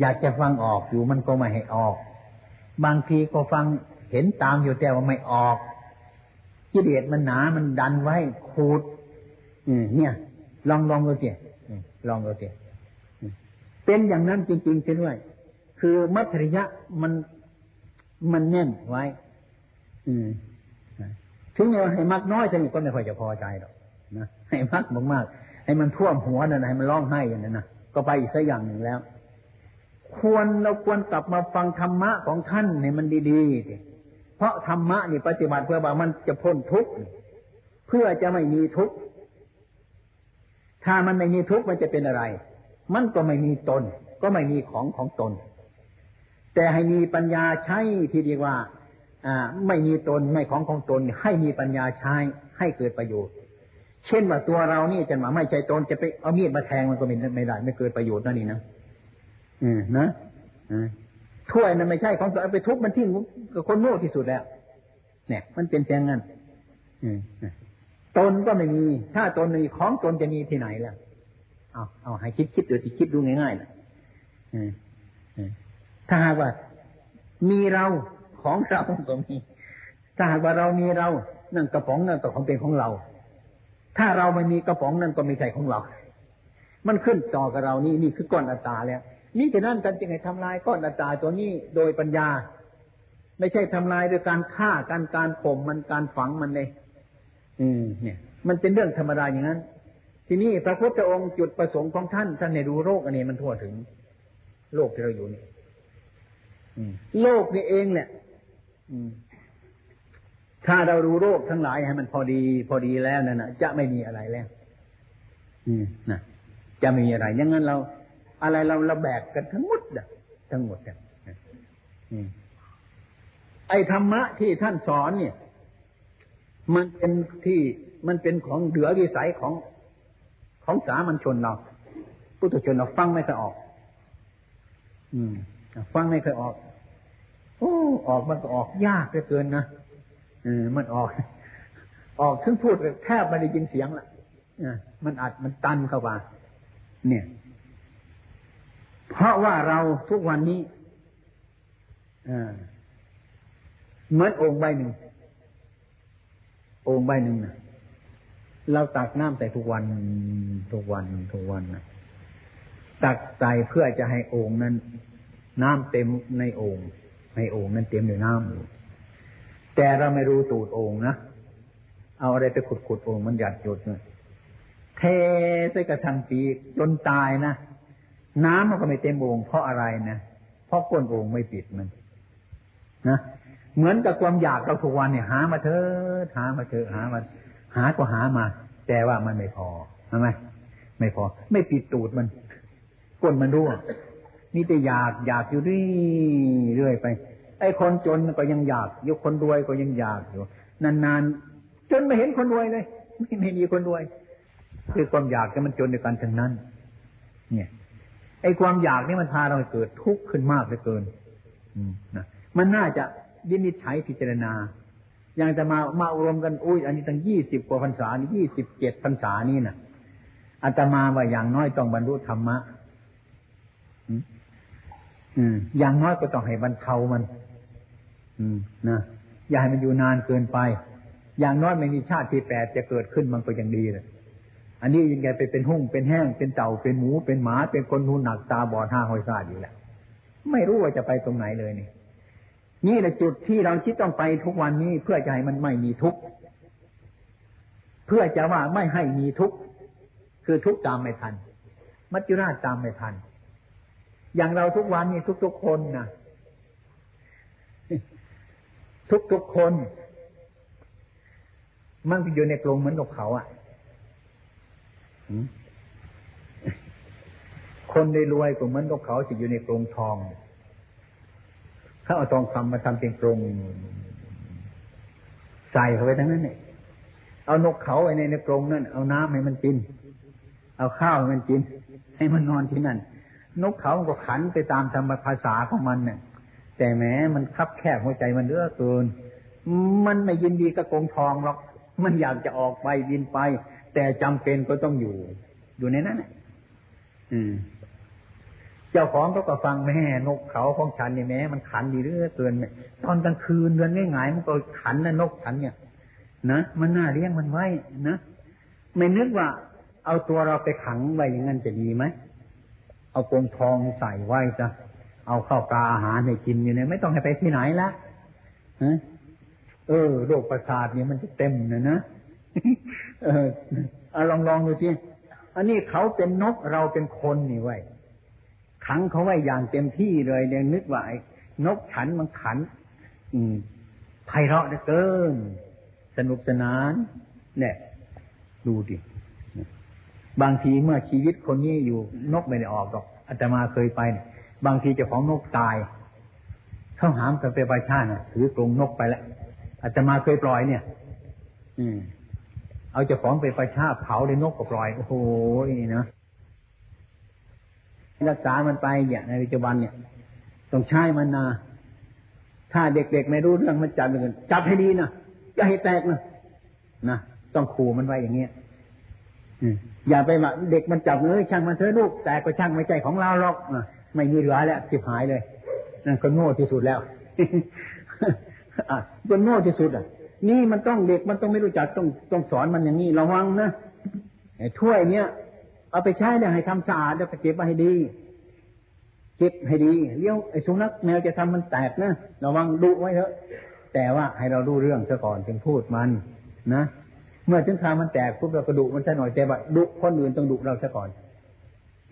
อยากจะฟังออกอยู่มันก็ไม่ให้ออก บางทีก็ฟังเห็นตามอยู่แต่ว่าไม่ออก กิเลสมันหนา มันดันไว้ขูดเนี่ย ลองลองดูสิลองดูสิเป็นอย่างนั้นจริงๆใช่ด้วย คือมัธริยะมันมันแน่นไว้ อืมถึงแม้ว่าให้มักน้อยสนิทก็ไม่ค่อยจะพอใจหรอกนะให้มักมากๆให้มันท่วมหัวนั่นให้มันร้องไห้อย่างนั้นนะก็ไปอีกสักอย่างหนึ่งแล้ว ควรเราควรกลับมาฟังธรรมะของท่านเนี่ยมันดีๆ ราะธรรมะนี่ปฏิบัติเพื่อว่ามันจะพ้นทุกข์เพื่อจะไม่มีทุกข์ถ้ามันไม่มีทุกข์มันจะเป็นอะไร มันก็ไม่มีตน ก็ไม่มีของของตน แต่ให้มีปัญญาใช้ที่ดีว่า อ่า ไม่มีตนไม่ของของตน ให้มีปัญญาใช้ให้เกิดประโยชน์ เช่นว่าตัวเรานี่จะมาไม่ใช่ตนจะไปเอามีดมาแทงมันก็ไม่ได้ไม่เกิดประโยชน์นั่นนี่นะอืมนะ ถ้วยนั้นไม่ใช่ของตัวไปทุบมันทิ้งกับคนโง่ที่สุดแล้ว เนี่ย มันเป็นแ่งนั้นอืมตนก็ไม่มี ถ้าตนไม่มีของตนจะมีที่ไหนล่ะ เอาเอาให้คิดคิดดูที่คิดดูง่ายๆนะถ้าหากว่า มีเราของเราก็มี ถ้าหากว่าเรามีเรานั่นกระป๋องนั่นก็ของเป็นของเรา ถ้าเราไม่มีกระป๋องนั่นก็ไม่ใช่ของเรา มันขึ้นต่อกับเรานี่นี่คือก้อนอัตตาแล้ว นี่จะนั่นกันจึงไงทำลายก้อนอัตตาตัวนี้โดยปัญญา ไม่ใช่ทำลายโดยการฆ่าการการข่มมันการฝังมันเลย อืม เนี่ย มันเป็นเรื่องธรรมดาอย่างนั้น ทีนี้พระพุทธองค์จุดประสงค์ของท่านท่านในดูโรคอันนี้มันทั่วถึง โลกที่เราอยู่นี่โลกนี่เองแหละถ้าเรารู้โรคทั้งหลายให้มันพอดี พอดีแล้วนั่นนะจะไม่มีอะไรแล้วนะจะไม่มีอะไรอย่างนั้นเรา อะไรเราเราแบกกันทั้งหมดอะทั้งหมดอะไอ้ธรรมะที่ท่านสอนเนี่ย มันเป็นที่มันเป็นของเหลือวิสัยของของสามัญชนเราพุทธชนเราฟังไม่เคยออก อืมฟังไม่เคยออกโอ้ออกมันก็ออกยากเหลือเกินนะเออมันออก ออกถึงพูดแทบไม่ได้ยินเสียงละมันอัดมันตันเข้ามาเนี่ย เพราะว่าเราทุกวันนี้เหมือนองค์ใบหนึ่งโอ่งใบหนึ่งนะเราตักน้ำใส่ทุกวัน ทุกวันทุกวันนะตักใส่เพื่อจะให้โอ่งนั้น น้ำเต็มในโอ่งในโอ่งนั้นเต็มด้วยน้ำแต่เราไม่รู้ตูดโอ่งนะเอาอะไรไปขุดขุดโอ่งมันหยัดหยดเลยเทใส่กระทังปีจนตายนะ น้ำมันก็ไม่เต็มโอ่งเพราะอะไรนะเพราะก้นโอ่งไม่ปิดมัน นะเหมือนกับความอยากเราทุกวันเนี่ยหามาเถอะหามาเถอะหามาหาก็หามา แต่ว่ามันไม่พอใช่ไหมไม่พอ ไม่ปิดตูดมันก้นมันรั่วนี่แต่อยากอยากอยู่เรื่อยไป ไอ้คนจนก็ยังอยากยกคนรวยก็ยังอยากอยู่นานๆจนไม่เห็นคนรวยเลย ไม่ไม่มีคนรวย คือความอยากที่มันจนในการทั้งนั้น เนี่ย ไอ้ความอยากนี่มันพาเราเกิดทุกข์ขึ้นมากเหลือเกิน อืมนะมันน่าจะวินิจฉัยพิจารณา อย่างจะมามาอารมกันอุ้ยอันนี้ตั้งยี่สิบกว่าพรรษานี่ยี่สิบเจ็ดพรรษานี่นะอาตมาว่าอย่างน้อยต้องบรรลุธรรมะอืมอย่างน้อยก็ต้องให้บรรเทามัน อืมนะอย่าให้มันอยู่นานเกินไป อย่างน้อยไม่มีชาติที่แปดจะเกิดขึ้นมันก็ยังดีเลย อันนี้ยังไงไปเป็นหุ่งเป็นแห้ง เป็นเต่าเป็นหมู เป็นหมา เป็นคนหูหนักตาบอดห้าหอยซาดอยู่แหละไม่รู้ว่าจะไปตรงไหนเลยนี่นี่แหละจุดที่เราคิดต้องไปทุกวันนี้เพื่อจะให้มันไม่มีทุกข์เพื่อจะว่าไม่ให้มีทุกข์คือทุกข์ตามไม่ทัน มัจจุราชตามไม่ทัน อย่างเราทุกวันนี้ทุกๆคนนะทุกๆคน มันอยู่ในกรงเหมือนกับเขาอะ คนได้รวยก็เหมือนกับเขาจะอยู่ในกรงทองเขาเอาทองคำมาทำเป็นกรงใส่เข้าไปทั้งนั้นเนี่ยเอานกเขาไว้ในในกรงนั่นเอาน้ำให้มันกิน เอาข้าวให้มันกิน ให้มันนอนที่นั่น นกเขาก็ขันไปตามธรรมภาษาของมันเนี่ยแต่แม้มันคับแคบหัวใจมันเลือเกิน มันไม่ยินดีกับกรงทองหรอก มันอยากจะออกไปบินไป แต่จำเป็นก็ต้องอยู่ อยู่ในนั้นอืม เจ้าของก็ก็ฟังแม่นกเขาของฉันเนี่ยแม้มันขันดีเรื่อเกินเนี่ยตอนกลางคืนเดือนง่ายๆมันก็ขันนะนกฉันเนี่ยนะมันน่าเลี้ยงมันไว้นะไม่นึกว่า เอาตัวเราไปขังไว้อย่างนั้นจะดีไหมเอากรงทองใส่ไว้จะเอาข้าวปลาอาหารให้กินอยู่เนี่ยไม่ต้องให้ไปที่ไหนละเออโรคประสาทเนี่ยมันจะเต็มนะนะ เออเอาลองลองดูทีอันนี้เขาเป็นนกเราเป็นคนนี่ไว้ขังเขาไว้อย่างเต็มที่เลยเนี่ยนึกว่าไอ้นกขันมันขัน อืมไพเราะเหลือเกิน สนุกสนาน เนี่ย ดูดิบางทีเมื่อชีวิตคนนี้อยู่นกไม่ได้ออกหรอกอาตมาเคยไป บางทีเจ้าของนกตายเขาหามกันไปประชานะถือกรงนกไปแล้วอาตมาเคยปล่อยเนี่ย อืม เอาเจ้าของไปประชาเผาเลยนกก็ปล่อย โอ้โหนะรักษามันไปอย่างในปัจจุบันเนี่ย ต้องใช้มันนาถ้าเด็กๆไม่รู้เรื่องมันจับกันจับให้ดีนะอย่าให้แตกนะนะต้องขู่มันไว้อย่างเงี้ยอย่าไปว่าเด็กมันจับเลยช่างมันเถอะลูกแต่ก็ช่างไม่ใจของเราหรอกไม่มีเหลือแล้วสิบหายเลยนั่นก็โง่ที่สุดแล้วอะก็โง่ที่สุดอะ นี่มันต้องเด็กมันต้องไม่รู้จักต้องต้องสอนมันอย่างนี้ระวังนะถ้วยเนี้ยเอาไปใช้เนี่ยให้ทำสะอาดแล้วไปเก็บไว้ให้ดี เก็บให้ดีเลี้ยวไอ้สุนัขแมวจะทำมันแตกนะระวังดุไว้เถอะ แต่ว่าให้เราดูเรื่องซะก่อนจึงพูดมันนะเมื่อถึงครามันแตกปุ๊บเราก็ดุมันซะหน่อยแต่ว่าดุคนอื่นต้องดุเราซะก่อน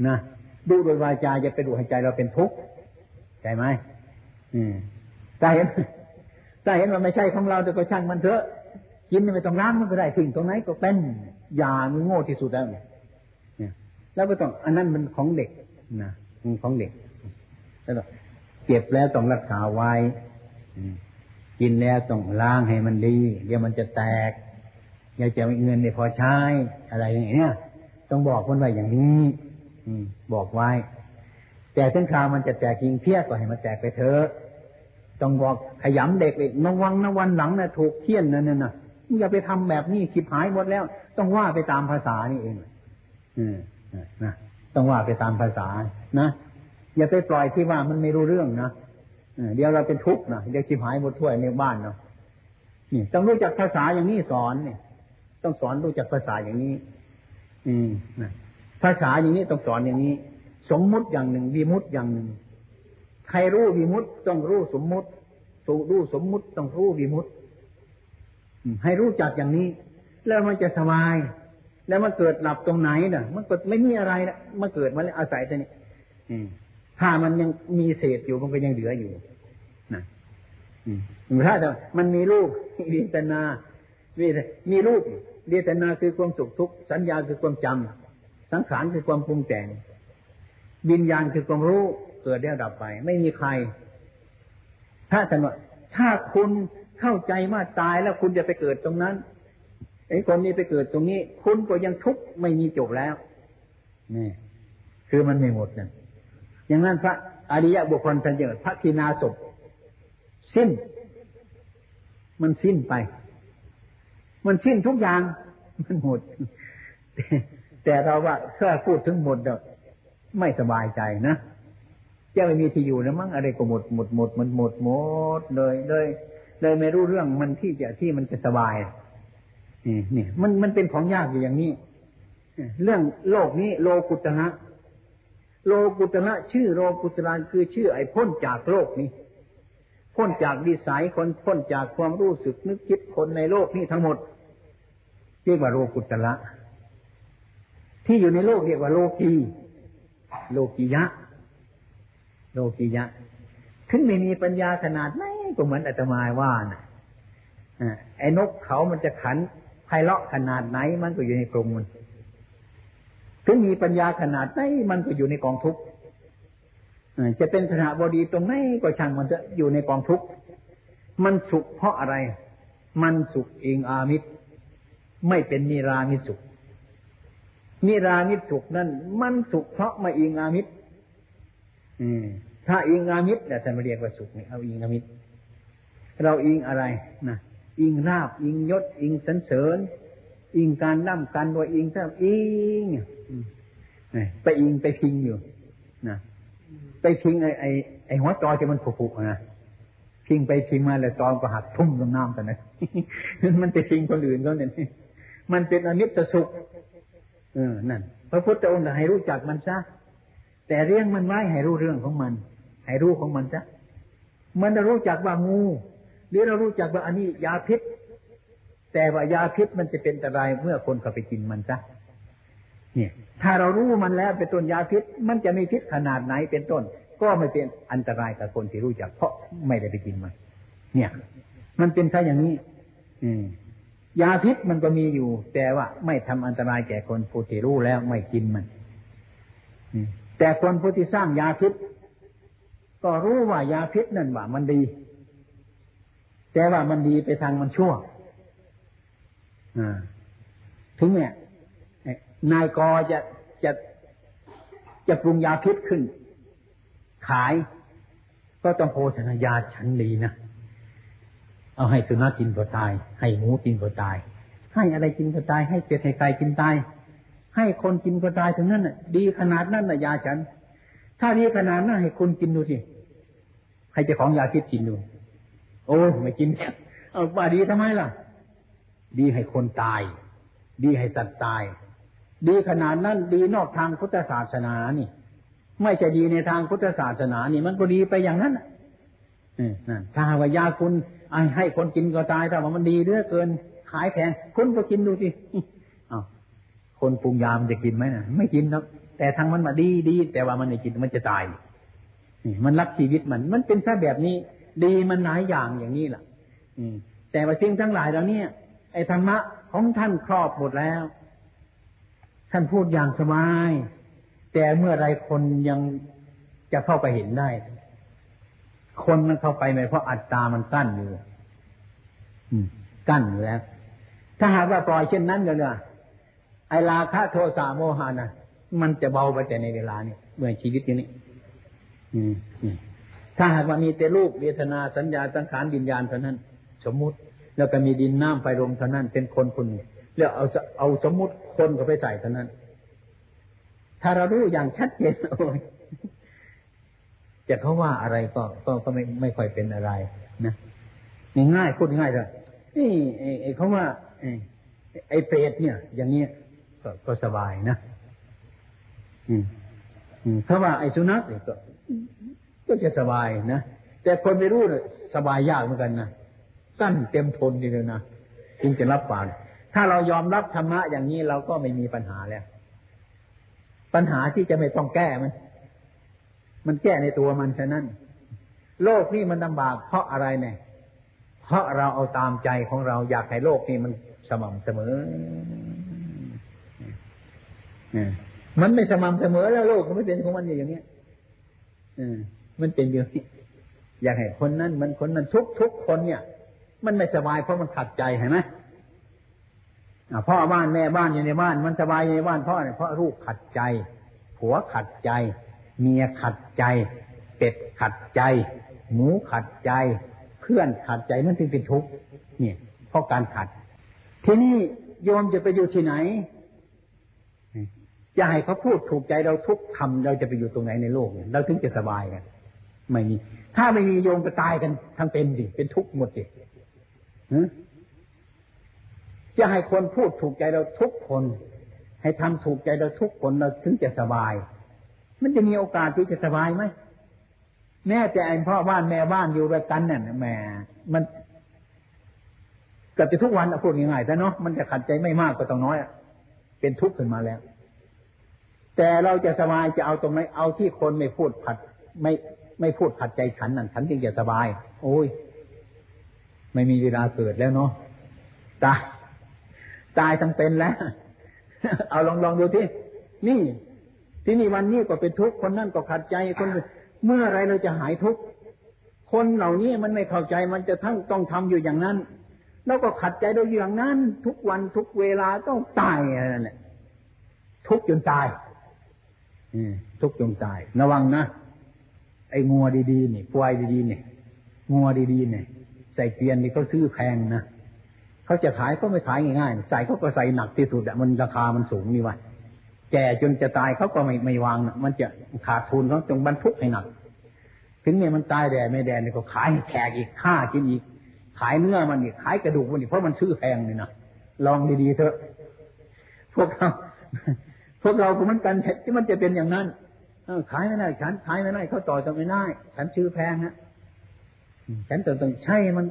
นะดุโดยวาจาจะไปดุให้ใจเราเป็นทุกข์ใช่ไหมอืมถ้าเห็น ถ้าเห็นว่าไม่ใช่ของเราแต่ก็ช่างมันเถอะ กินไม่ต้องล้างมันก็ได้ถึงตรงไหนก็เป็นยามันโง่ที่สุดแล้วเนี่ยแล้วก็ต้องอันนั้นมันของเด็กนะของเด็กแล้วเก็บแล้วต้องรักษาไว้กินแล้วต้องล้างให้มันดี เดี๋ยวมันจะแตกอยาจะมีเงินไม่พอใช้อะไรอย่างเงี้ยต้องบอกคนไว้อย่างนี้บอกไว้ แต่ถึงคราวมันจะแตกจริงเพี้ยก็ให้มันแตกไปเถอะ ต้องบอกขยำเด็กเลยนวังนะวันหลังนะถูกเที่ยนนั่นน่ะอย่าไปทำแบบนี้คิดหายหมดแล้ว ต้องว่าไปตามภาษานี่เองอืมนะต้องว่าไปตามภาษานะอย่าไปปล่อยที่ว่ามันไม่รู้เรื่องนะเดี๋ยวเราเป็นทุกข์นะเดี๋ยวชิบหายหมดถ้วยในบ้านเนาะนี่ต้องรู้จักภาษาอย่างนี้สอนเนี่ย ต้องสอนรู้จักภาษาอย่างนี้ อืมนะภาษาอย่างนี้ต้องสอนอย่างนี้ สมมุติอย่างหนึ่งวิมุติอย่างหนึ่ง ใครรู้วิมุตต้องรู้สมมุติสูรู้สมมุติต้องรู้วิมุตให้รู้จักอย่างนี้ แล้วมันจะสบาย แล้วมันเกิดหลับตรงไหนน่ะ มันก็ไม่มีอะไรนะมันเกิดมาแล้วอาศัยตัวนี้ถ้ามันยังมีเศษอยู่มันก็ยังเหลืออยู่นะถ้ามันมีรูปเวทนามีรูปเวทนาคือความสุขทุกข์สัญญาคือความจำสังขารคือความปรุงแต่งวิญญาณคือความรู้ เกิดแล้วดับไป ไม่มีใคร ถ้าแต่ว่าถ้าคุณเข้าใจว่าตายแล้วคุณจะไปเกิดตรงนั้นไอ้คนนี้ไปเกิดตรงนี้ คุณก็ยังทุกข์ไม่มีจบแล้วนี่คือมันไม่หมดนั่นอย่างนั้นพระอริยบุคคลท่านจึงพระทีนาศพสิ้น มันสิ้นไป มันสิ้นทุกอย่าง มันหมด แต่เราว่าถ้าพูดถึงหมดเดไม่สบายใจนะ จะไม่มีที่อยู่แล้วมั้งอะไรก็หมดหมดหมดมันหมดหมดเลยเลยเลยไม่รู้เรื่องมันที่จะที่มันจะสบายนี่นี่มันมันเป็นของยากอยู่อย่างนี้เรื่องโลกนี้โลกุตระโลกุตระชื่อโลกุตระคือชื่อไอ้พ้นจากโลกนี้ พ้นจากดิสัยคนพ้นจากความรู้สึกนึกคิดคนในโลกนี้ทั้งหมดเรียกว่าโลกุตระที่อยู่ในโลกเรียกว่าโลกีโลกียะ โลกียะถึงไม่มีปัญญาขนาดไหนก็เหมือนอาตมาว่านะไอ้นกเขามันจะขันไพเราะขนาดไหน มันก็อยู่ในกรงมันถึงมีปัญญาขนาดไหนมันก็อยู่ในกองทุกข์จะเป็นขณะบดีตรงไหนก็ช่างมันจะอยู่ในกองทุกข์มันสุขเพราะอะไร มันสุขเองอามิตร ไม่เป็นนิรามิสุขนิรามิสุขนั่นมันสุขเพราะมาอิงอามิตร ถ้าอิงอามิตรแต่ท่านเรียกว่าสุขนี่เอาอิงอามิตรเราอิงอะไรนะอิงราบ อิงยศ อิงสันเสริญ อิงการล่ำกันว่าอิงถ้าอิงไปอิงไปพิงอยู่นะไปพิงไอ้ไอ้ไอหัวจอที่มันผุๆนะพิงไปพิงมาแล้วจอก็หักทุ่มลงน้ำกันนะมันไปพิงคนอื่นเขาเนี่ยมันเป็นอนิจจสุขเออนั่นพระพุทธองค์ให้รู้จักมันซะ แต่เรื่องมันไว้ให้รู้เรื่องของมัน ให้รู้ของมันซะมันจะรู้จักว่างูหรือเรารู้จักว่าอันนี้ยาพิษ แต่ว่ายาพิษมันจะเป็นอันตรายเมื่อคนเข้าไปกินมันซะเนี่ย ถ้าเรารู้มันแล้วเป็นต้นยาพิษ มันจะมีพิษขนาดไหนเป็นต้น ก็ไม่เป็นอันตรายกับคนที่รู้จัก เพราะไม่ได้ไปกินมัน เนี่ย มันเป็นซะอย่างนี้ อืมยาพิษมันก็มีอยู่ แต่ว่าไม่ทำอันตรายแก่คนผู้ที่รู้แล้วไม่กินมัน แต่คนผู้ที่สร้างยาพิษ ก็รู้ว่ายาพิษนั่นว่ามันดี แต่ว่ามันดีไปทางมันชั่วถึงเนี่ยนายกอจะจะจะปรุงยาพิษขึ้น ขาย ก็ต้องโภชนายาชั้นดีนะเอาให้สุนัขกินก็ตาย ให้หมูกินก็ตาย ให้อะไรกินก็ตาย ให้เป็ดให้ไก่กินตาย ให้คนกินก็ตายถึงนั้นน่ะ ดีขนาดนั้นน่ะยาฉัน ถ้าดีขนาดนั้นให้คุณกินดูสิให้เจ้าของยาคิดกินดู โอ้ไม่กินเอาว่าดีทำไมล่ะ ดีให้คนตาย ดีให้สัตว์ตาย ดีขนาดนั้นดีนอกทางพุทธศาสนานี่ ไม่จะดีในทางพุทธศาสนานี่ มันก็ดีไปอย่างนั้นนั่นถ้าว่ายาคุณให้คนกินก็ตายถ้าว่ามันดีเรื่อเกิน ขายแพงคุณก็กินดูสิ คนปรุงยามันจะกินไหมนะไม่กินครับแต่ทางมันมาดีดีแต่ว่ามันไม่กินมันจะตายนี่มันรักชีวิตมัน มันเป็นแค่แบบนี้ ดีมันหลายอย่างอย่างนี้แหละอืม แต่ว่าสิ่งทั้งหลายเราเนี่ย ไอ้ธรรมะของท่านครอบหมดแล้ว ท่านพูดอย่างสบาย แต่เมื่อไรคนยังจะเข้าไปเห็นได้ คนมันเข้าไปไหมเพราะอัตตามันกั้นอยู่กั้นอยู่แล้ว ถ้าหากว่าปล่อยเช่นนั้นก็เลย ไอราคะโทสะโมหานะมันจะเบาไปแต่ในเวลานี้เมื่อชีวิตอยู่นี้ถ้าหากว่ามีแต่รูปเวทนาสัญญาสังขารดินญาณเท่านั้น สมมุติ แล้วก็มีดินน้ำไฟลมเท่านั้น เป็นคนคนนี้แล้วเอาเอาสมมุติคนก็ไปใส่เท่านั้น ถ้าเรารู้อย่างชัดเจนโอ้ยจะเขาว่าอะไรก็ก็ก็ไม่ไม่ค่อยเป็นอะไร นะง่ายพูดง่ายเลยนี่ไอ้เขาว่าไอ้เปรตเนี่ย อย่างเนี้ย ก็ก็สบายนะอืมอืมถ้าว่าไอ้สุนัขเนี่ยก็ก็จะสบายนะแต่คนไม่รู้เนี่ยสบายยากเหมือนกันนะกั้นเต็มทนทีเดียวนะจึงจะรับปากถ้าเรายอมรับธรรมะอย่างนี้เราก็ไม่มีปัญหาแล้ว ปัญหาที่จะไม่ต้องแก้มัน มันแก้ในตัวมันฉะนั้น โลกนี่มันลำบากเพราะอะไรเนี่ย เพราะเราเอาตามใจของเราอยากให้โลกนี่มันสม่ำเสมอ มันไม่สม่ำเสมอแล้วโลกมันไม่เป็นของมันอย่างเงี้ยมันเป็นอย่างนี้อยากให้คนนั้นมันคนนั้นทุกทุกคนเนี่ย มันไม่สบายเพราะมันขัดใจเห็นไหมพ่อบ้านแม่บ้านอยู่ในบ้าน มันสบายอยู่ในบ้านพ่อเนี่ยเพราะลูกขัดใจ ผัวขัดใจ เมียขัดใจ เป็ดขัดใจ หมูขัดใจ เพื่อนขัดใจมันถึงเป็นทุกข์เนี่ยเพราะการขัด ทีนี้โยมจะไปอยู่ที่ไหน จะให้เขาพูดถูกใจเราทุกคำเราจะไปอยู่ตรงไหนในโลกเนี่ยเราถึงจะสบายกันไม่มี ถ้าไม่มีโยมก็ตายกันทั้งเป็นดิเป็นทุกข์หมดดิจะให้คนพูดถูกใจเราทุกคน ให้ทำถูกใจเราทุกคนเราถึงจะสบาย มันจะมีโอกาสที่จะสบายไหมแม่แต่ไอ้พ่อบ้านแม่บ้านอยู่ด้วยกันเนี่ยแม่มันเกือบจะทุกวันพูดง่ายๆแต่เนาะมันจะขัดใจไม่มากก็ต้องน้อยเป็นทุกข์ขึ้นมาแล้ว แต่เราจะสบายจะเอาตรงไหนเอาที่คนไม่พูดผัด ไม่ไม่พูดผัดใจฉันนั่นฉันจึงจะสบาย โอ้ย ไม่มีเวลาเกิดแล้วเนาะตายตายทั้งเป็นแล้ว เอาลองลองดูที่นี่ ที่นี่วันนี้ก็เป็นทุกข์คนนั่นก็ขัดใจคนเมื่อไรเราจะหายทุกข์คนเหล่านี้มันไม่เข้าใจมันจะทั้งต้องทำอยู่อย่างนั้น แล้วก็ขัดใจโดยอย่างนั้น ทุกวันทุกเวลาต้องตายนั่นแหละทุกจนตาย ทุกจนตาย ระวังนะ ไอ้งัวดีๆนี่ควายดีๆนี่งัวดีๆนี่ใส่เกวียนนี่เขาซื้อแพงนะเขาจะขายก็ไม่ขายง่ายๆใส่เขาก็ใส่หนักที่สุดอะมันราคามันสูงนี่วะแก่จนจะตายเขาก็ไม่ไม่วางนะมันจะขาดทุนเขาจงบรรทุกให้หนัก ถึงเนี่ยมันตายแดดไม่แดดนี่ก็ขายแขกอีกฆ่ากินอีก ขายเนื้อมันอีกขายกระดูกมันอีกเพราะมันซื้อแพงเลยนะลองดีๆเถอะ พวกเรา พวกเราก็มันกันที่มันจะเป็นอย่างนั้นขายไม่ได้ ฉันขายไม่ได้เขาต่อจะไม่ได้ฉันชื่อแพงฮะฉันต้องต้องใช้มัน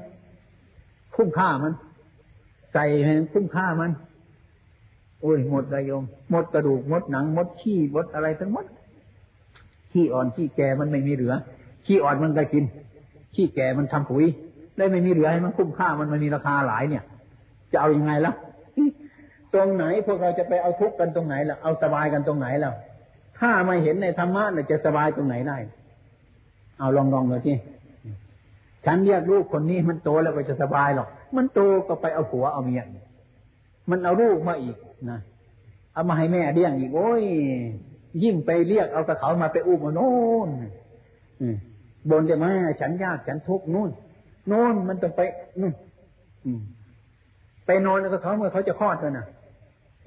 คุ้มค่ามัน ใส่ให้คุ้มค่ามัน โอ้ยหมดระยมหมดกระดูกหมดหนังหมดขี้หมดอะไรทั้งหมดขี้อ่อนขี้แก่มันไม่มีเหลือขี้อ่อนมันก็กินขี้แก่มันทำปุ๋ยได้ไม่มีเหลือให้มันคุ้มค่ามันมันมีราคาหลายเนี่ย จะเอาอยัางไงล่ะ ตรงไหนพวกเราจะไปเอาทุกข์กันตรงไหนล่ะเอาสบายกันตรงไหนล่ะถ้าไม่เห็นในธรรมะเนี่ยจะสบายตรงไหนได้ เอาลองลองเลยที่ฉันเรียกลูกคนนี้มันโตแล้วก็จะสบายหรอก มันโตก็ไปเอาผัวเอาเมียมันเอาลูกมาอีกนะเอามาให้แม่เลี้ยงอีกโอ้ยยิ่งไปเรียกเอากระเขามาไปอุ้มมาโน่นบนจะมาฉันยากฉันทุกข์นู่นโน่นมันต้องไปนู่นไปนอนกับเขาเมื่อเขาจะคลอดเลยนะ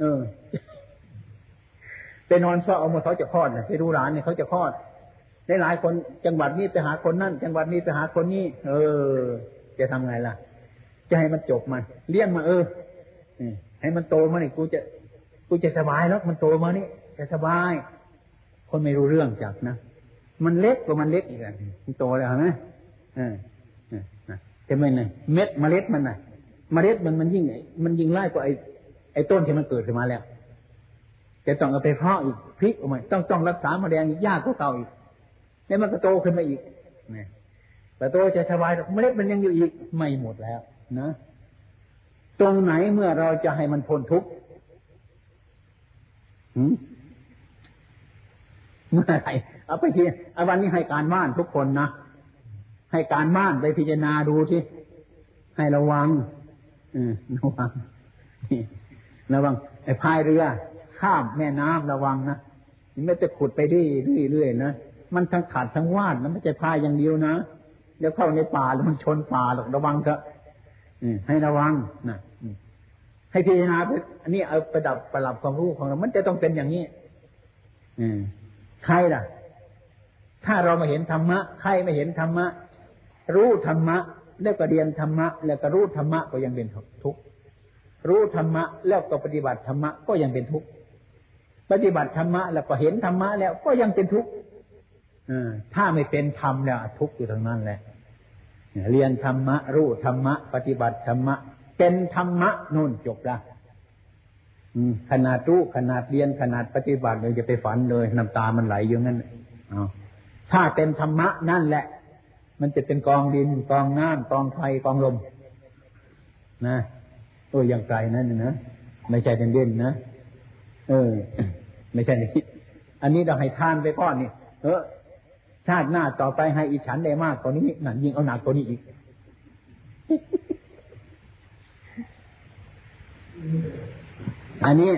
เออไปนอนเพราเอามื่อเขาจะคลอดนะไปดูหลานเนี่ยเขาจะคลอดในหลายคนจังหวัดนี้ไปหาคนนั่นจังหวัดนี้ไปหาคนนี้เออ จะทำไงล่ะ จะให้มันจบมันเลี้ยงมาเออให้มันโตมานี่กูจะกูจะสบายแล้วมันโตมานี่จะสบาย คนไม่รู้เรื่องจักนะมันเล็กกว่ามันเล็กอีกอะมันโตแล้วเห็นไหมเออจะไม่ไงเม็ดเมล็ดมันน่ะ เมล็ดมันมันยิ่งมันยิ่งไล่กว่าไอ้ ไอ้ต้นที่มันเกิดขึ้นมาแล้วจะต้องเอาไปเพาะอีกพลิกออกมาต้องต้องรักษาแมลงอีกยากกว่าเก่าอีกแล้วมันก็โตขึ้นมาอีกนี่แต่โตจะสบายเมล็ดมันยังอยู่อีกไม่หมดแล้ว นะ ตรงไหนเมื่อเราจะให้มันพ้นทุกข์เมื่อไหร่เอาไปทีเอาวันนี้ให้การบ้านทุกคนนะให้การบ้านไปพิจารณาดูที่ให้ระวัง อืมระวัง ระวังไอ้พายเรือ ข้ามแม่น้ำระวังนะไม่จะขุดไปเรื่อยๆนะมันทั้งขาดทั้งวาดนะไม่ใช่พายอย่างเดียวนะเดี๋ยวเข้าในป่าแล้วมันชนป่าหรอกระวังเถอะให้ระวังนะให้พิจารณาอันนี้เอาประดับประหลับความรู้ของเรา มันจะต้องเป็นอย่างนี้ใครล่ะ ถ้าเรามาเห็นธรรมะใครไม่เห็นธรรมะ รู้ธรรมะ แล้วก็เรียนธรรมะ แล้วก็รู้ธรรมะก็ยังเป็นทุกข์ รู้ธรรมะแล้วก็ปฏิบัติธรรมะก็ยังเป็นทุกข์ปฏิบัติธรรมะแล้วก็เห็นธรรมะแล้วก็ยังเป็นทุกข์ถ้าไม่เป็นธรรมเนี่ยทุกข์อยู่ทางนั้นแหละเรียนธรรมะ รู้ธรรมะ ปฏิบัติธรรมะ เป็นธรรมะนู่นจบละขนาดรู้ขนาดเรียนขนาดปฏิบัติเลยจะไปฝันเลยน้ำตามันไหลอยู่งั้นถ้าเป็นธรรมะนั่นแหละ มันจะเป็นกองดินกองน้ำกองไฟกองลมนะ โอ้ยังไกลนั่นนะไม่ใช่เด่นเด่นนะเออ ไม่ใช่ในคิด อันนี้เราให้ทานไปก้อนนี่เออ ชาติหน้าต่อไปให้อีฉันได้มากกว่านี้นั่นยิ่งเอาหนักกว่านี้อีกอันนี้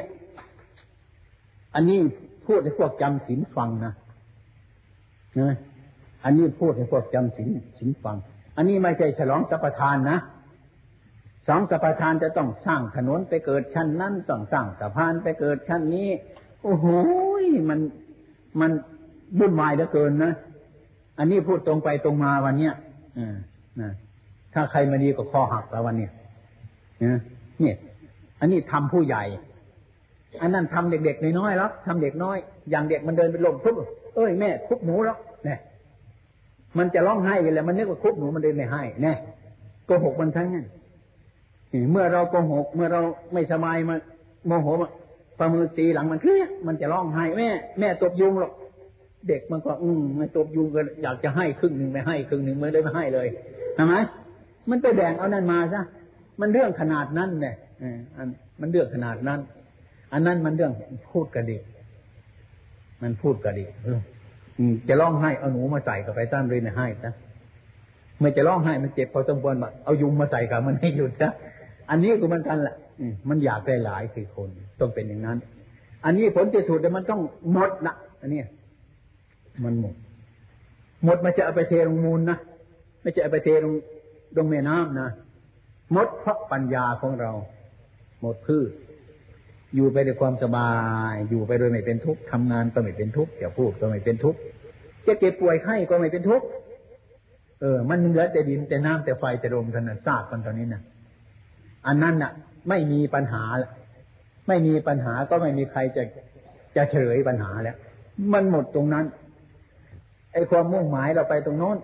อันนี้พูดให้พวกจำศีลฟังนะนะอันนี้พูดให้พวกจำศีลศีลฟัง อันนี้ไม่ใช่ฉลองสัพทานนะ สองสัพทานจะต้องสร้างถนนไปเกิดชั้นนั้นต้องสร้างสะพานไปเกิดชั้นนี้ โอ้โหมันมันบุ่นวายเหลือเกินนะอันนี้พูดตรงไปตรงมาวันเนี้ยอนะถ้าใครมาดีก็คอหักแล้ววันเนี้ยเนี่ยอันนี้ทำผู้ใหญ่ อันนั้นทำเด็กๆน้อยๆแล้วทำเด็กน้อย อย่างเด็กมันเดินไปลมทุบเอ้ยแม่ทุบหนูแล้วเนี่ยมันจะร้องไห้กันแล้วมันนึกว่าคุบหนูมันเดินไม่ให้แน่โกหกมันทั้งนั้น เมื่อเราโกหก เมื่อเราไม่สบายมาโมโหมาประมือตีหลังมันเครียดมันจะร้องไห้แม่ แม่ตบยุงหรอกเด็กมันก็ อืมมันตบยุงก็อยากจะให้ครึ่งหนึ่งไม่ให้ครึ่งหนึ่งไม่ได้ไม่ให้เลยทำไมมันไปแบ่งเอานั่นมาซะมันเรื่องขนาดนั้นเนี่ยอันมันเรื่องขนาดนั้น อันนั้นมันเรื่องพูดกระดิกมันพูดกระดิกจะร้องไห้เอาหนูมาใส่กับไปตั้มเรียนให้ซะเมื่อจะร้องไห้มันเจ็บพอสมควรแบบเอายุงมาใส่กับมันให้หยุดนะ อันนี้ก็มันกันแหละมันอยากได้หลายคือคนต้องเป็นอย่างนั้น อันนี้ผลจะสุดแต่มันต้องหมดนะอันนี้มันหมด หมดมันจะเอาไปเทลงมูลนะไม่จะเอาไปเทลงลงแม่น้ำนะหมดเพราะปัญญาของเรา หมดพืช อยู่ไปด้วยความสบาย อยู่ไปโดยไม่เป็นทุกข์ทำงานก็ไม่เป็นทุกข์จะพูดก็ไม่เป็นทุกข์จะเจ็บป่วยไข้ก็ไม่เป็นทุกข์เออ มันเหลือแต่ดินแต่น้ำแต่ไฟแต่ลมกันนะทราบกันตอนนี้นะ อันนั้นน่ะ ไม่มีปัญหาละไม่มีปัญหาก็ไม่มีใครจะจะเฉลยปัญหาแล้ว มันหมดตรงนั้นไอ้ความมุ่งหมายเราไปตรงโน้น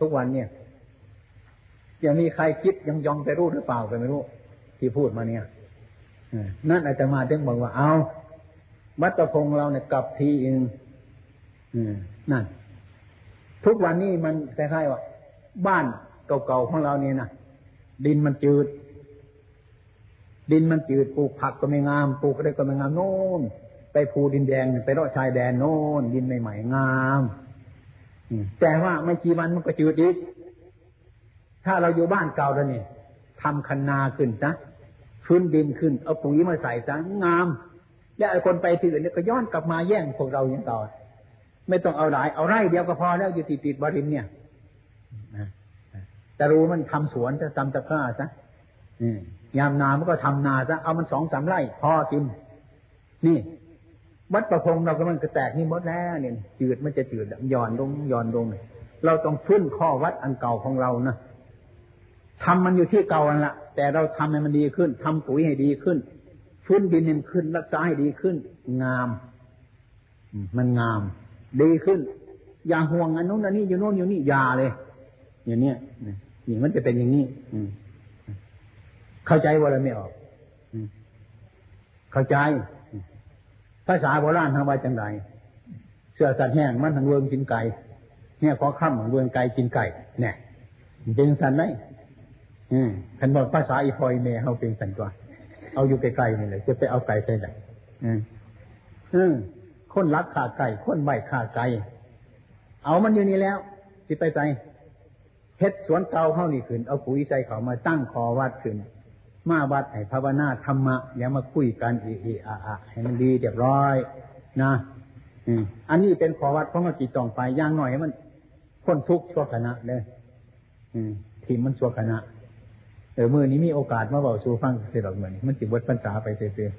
ทุกวันเนี่ยยังมีใครคิดยังยองไปรู้หรือเปล่าก็ไม่รู้ ที่พูดมาเนี่ยนั่นอาจจะมาถึงบอกว่าเอาวัตพงเราเนี่ยกลับทีเองนั่น ทุกวันนี้มันคล้ายๆว่า บ้านเก่าๆของเราเนี่ยนะดินมันจืด ดินมันจืดปลูกผักก็ไม่งามปลูกอะไรก็ไม่งามโน่นไปภูดินแดงไปรอชายแดนโน่นดินใหม่ๆงามแต่ว่าไม่กี่วันมันก็จืดอีกถ้าเราอยู่บ้านเก่าแล้วนี่ทำคันนาขึ้นนะฟื้นดินขึ้นเอาปุ๋ยมาใส่ซะงาม แล้วไอ้คนไปที่อื่นเนี่ยก็ย้อนกลับมาแย่งพวกเราอย่างต่อไม่ต้องเอาหลายเอาไร่เดียวก็พอแล้วอยู่ติดติดบรินเนี่ยแต่รู้มันทำสวนจะทำตะกร้าซะอืม ยามนามันก็ทำนาซะเอามันสองสามไร่พอกิน นี่ วัดประพงเราก็มันกระแตกนี่หมดแล้วเนี่ยจืดมันจะจืดย่อนลงย่อนลง เราต้องฟื้นข้อวัดอันเก่าของเรานะทำมันอยู่ที่เก่านั่นแหละแต่เราทำให้มันดีขึ้นทำปุ๋ยให้ดีขึ้นฟื้นดินให้มันขึ้น รักษาให้ดีขึ้น งาม มันงาม ดีขึ้น อย่าห่วงอันนู้นอันนี้อยู่โน่นอยู่นี่อย่าเลย อย่างเนี้ยนี่มันจะเป็นอย่างนี้ เข้าใจว่าอะไรไม่ออกเข้าใจ ภาษาโบราณทางว่าจังไรเสื้อสัตว์แห้งมันทางเวิงกินไก่เนี่ยขอข้ามของเวิงไก่กินไก่เนี่ยเป็นสันไหมอืมท่านบอกภาษาอีพอยเมย์เขาเป็นสันกว่าเอาอยู่ไกลๆนี่เลยจะไปเอาไก่ไปไหนอืมอืมคนรักขาไก่คนใบขาไก่เอามันอยู่นี่แล้วที่ไปใจเฮ็ดสวนเตาเข้านี่ขึ้นเอาปุ๋ยใส่เขามาตั้งคอวัดขึ้น มาวัดให้ภาวนาธรรมะอย่ามาคุยกันอีอีอะอะให้มันดีเรียบร้อย นะอันนี้เป็นขอวัดเพราะมันจิตต้องไปย่างหน่อยมันพ้นทุกข์ชั่วขณะเลยอืมทีมมันชั่วขณะเออมือนี้มีโอกาสมาบอกสู่ฟังเสียดอกเหมือนมันจิบวัดพรรษาไปเสีย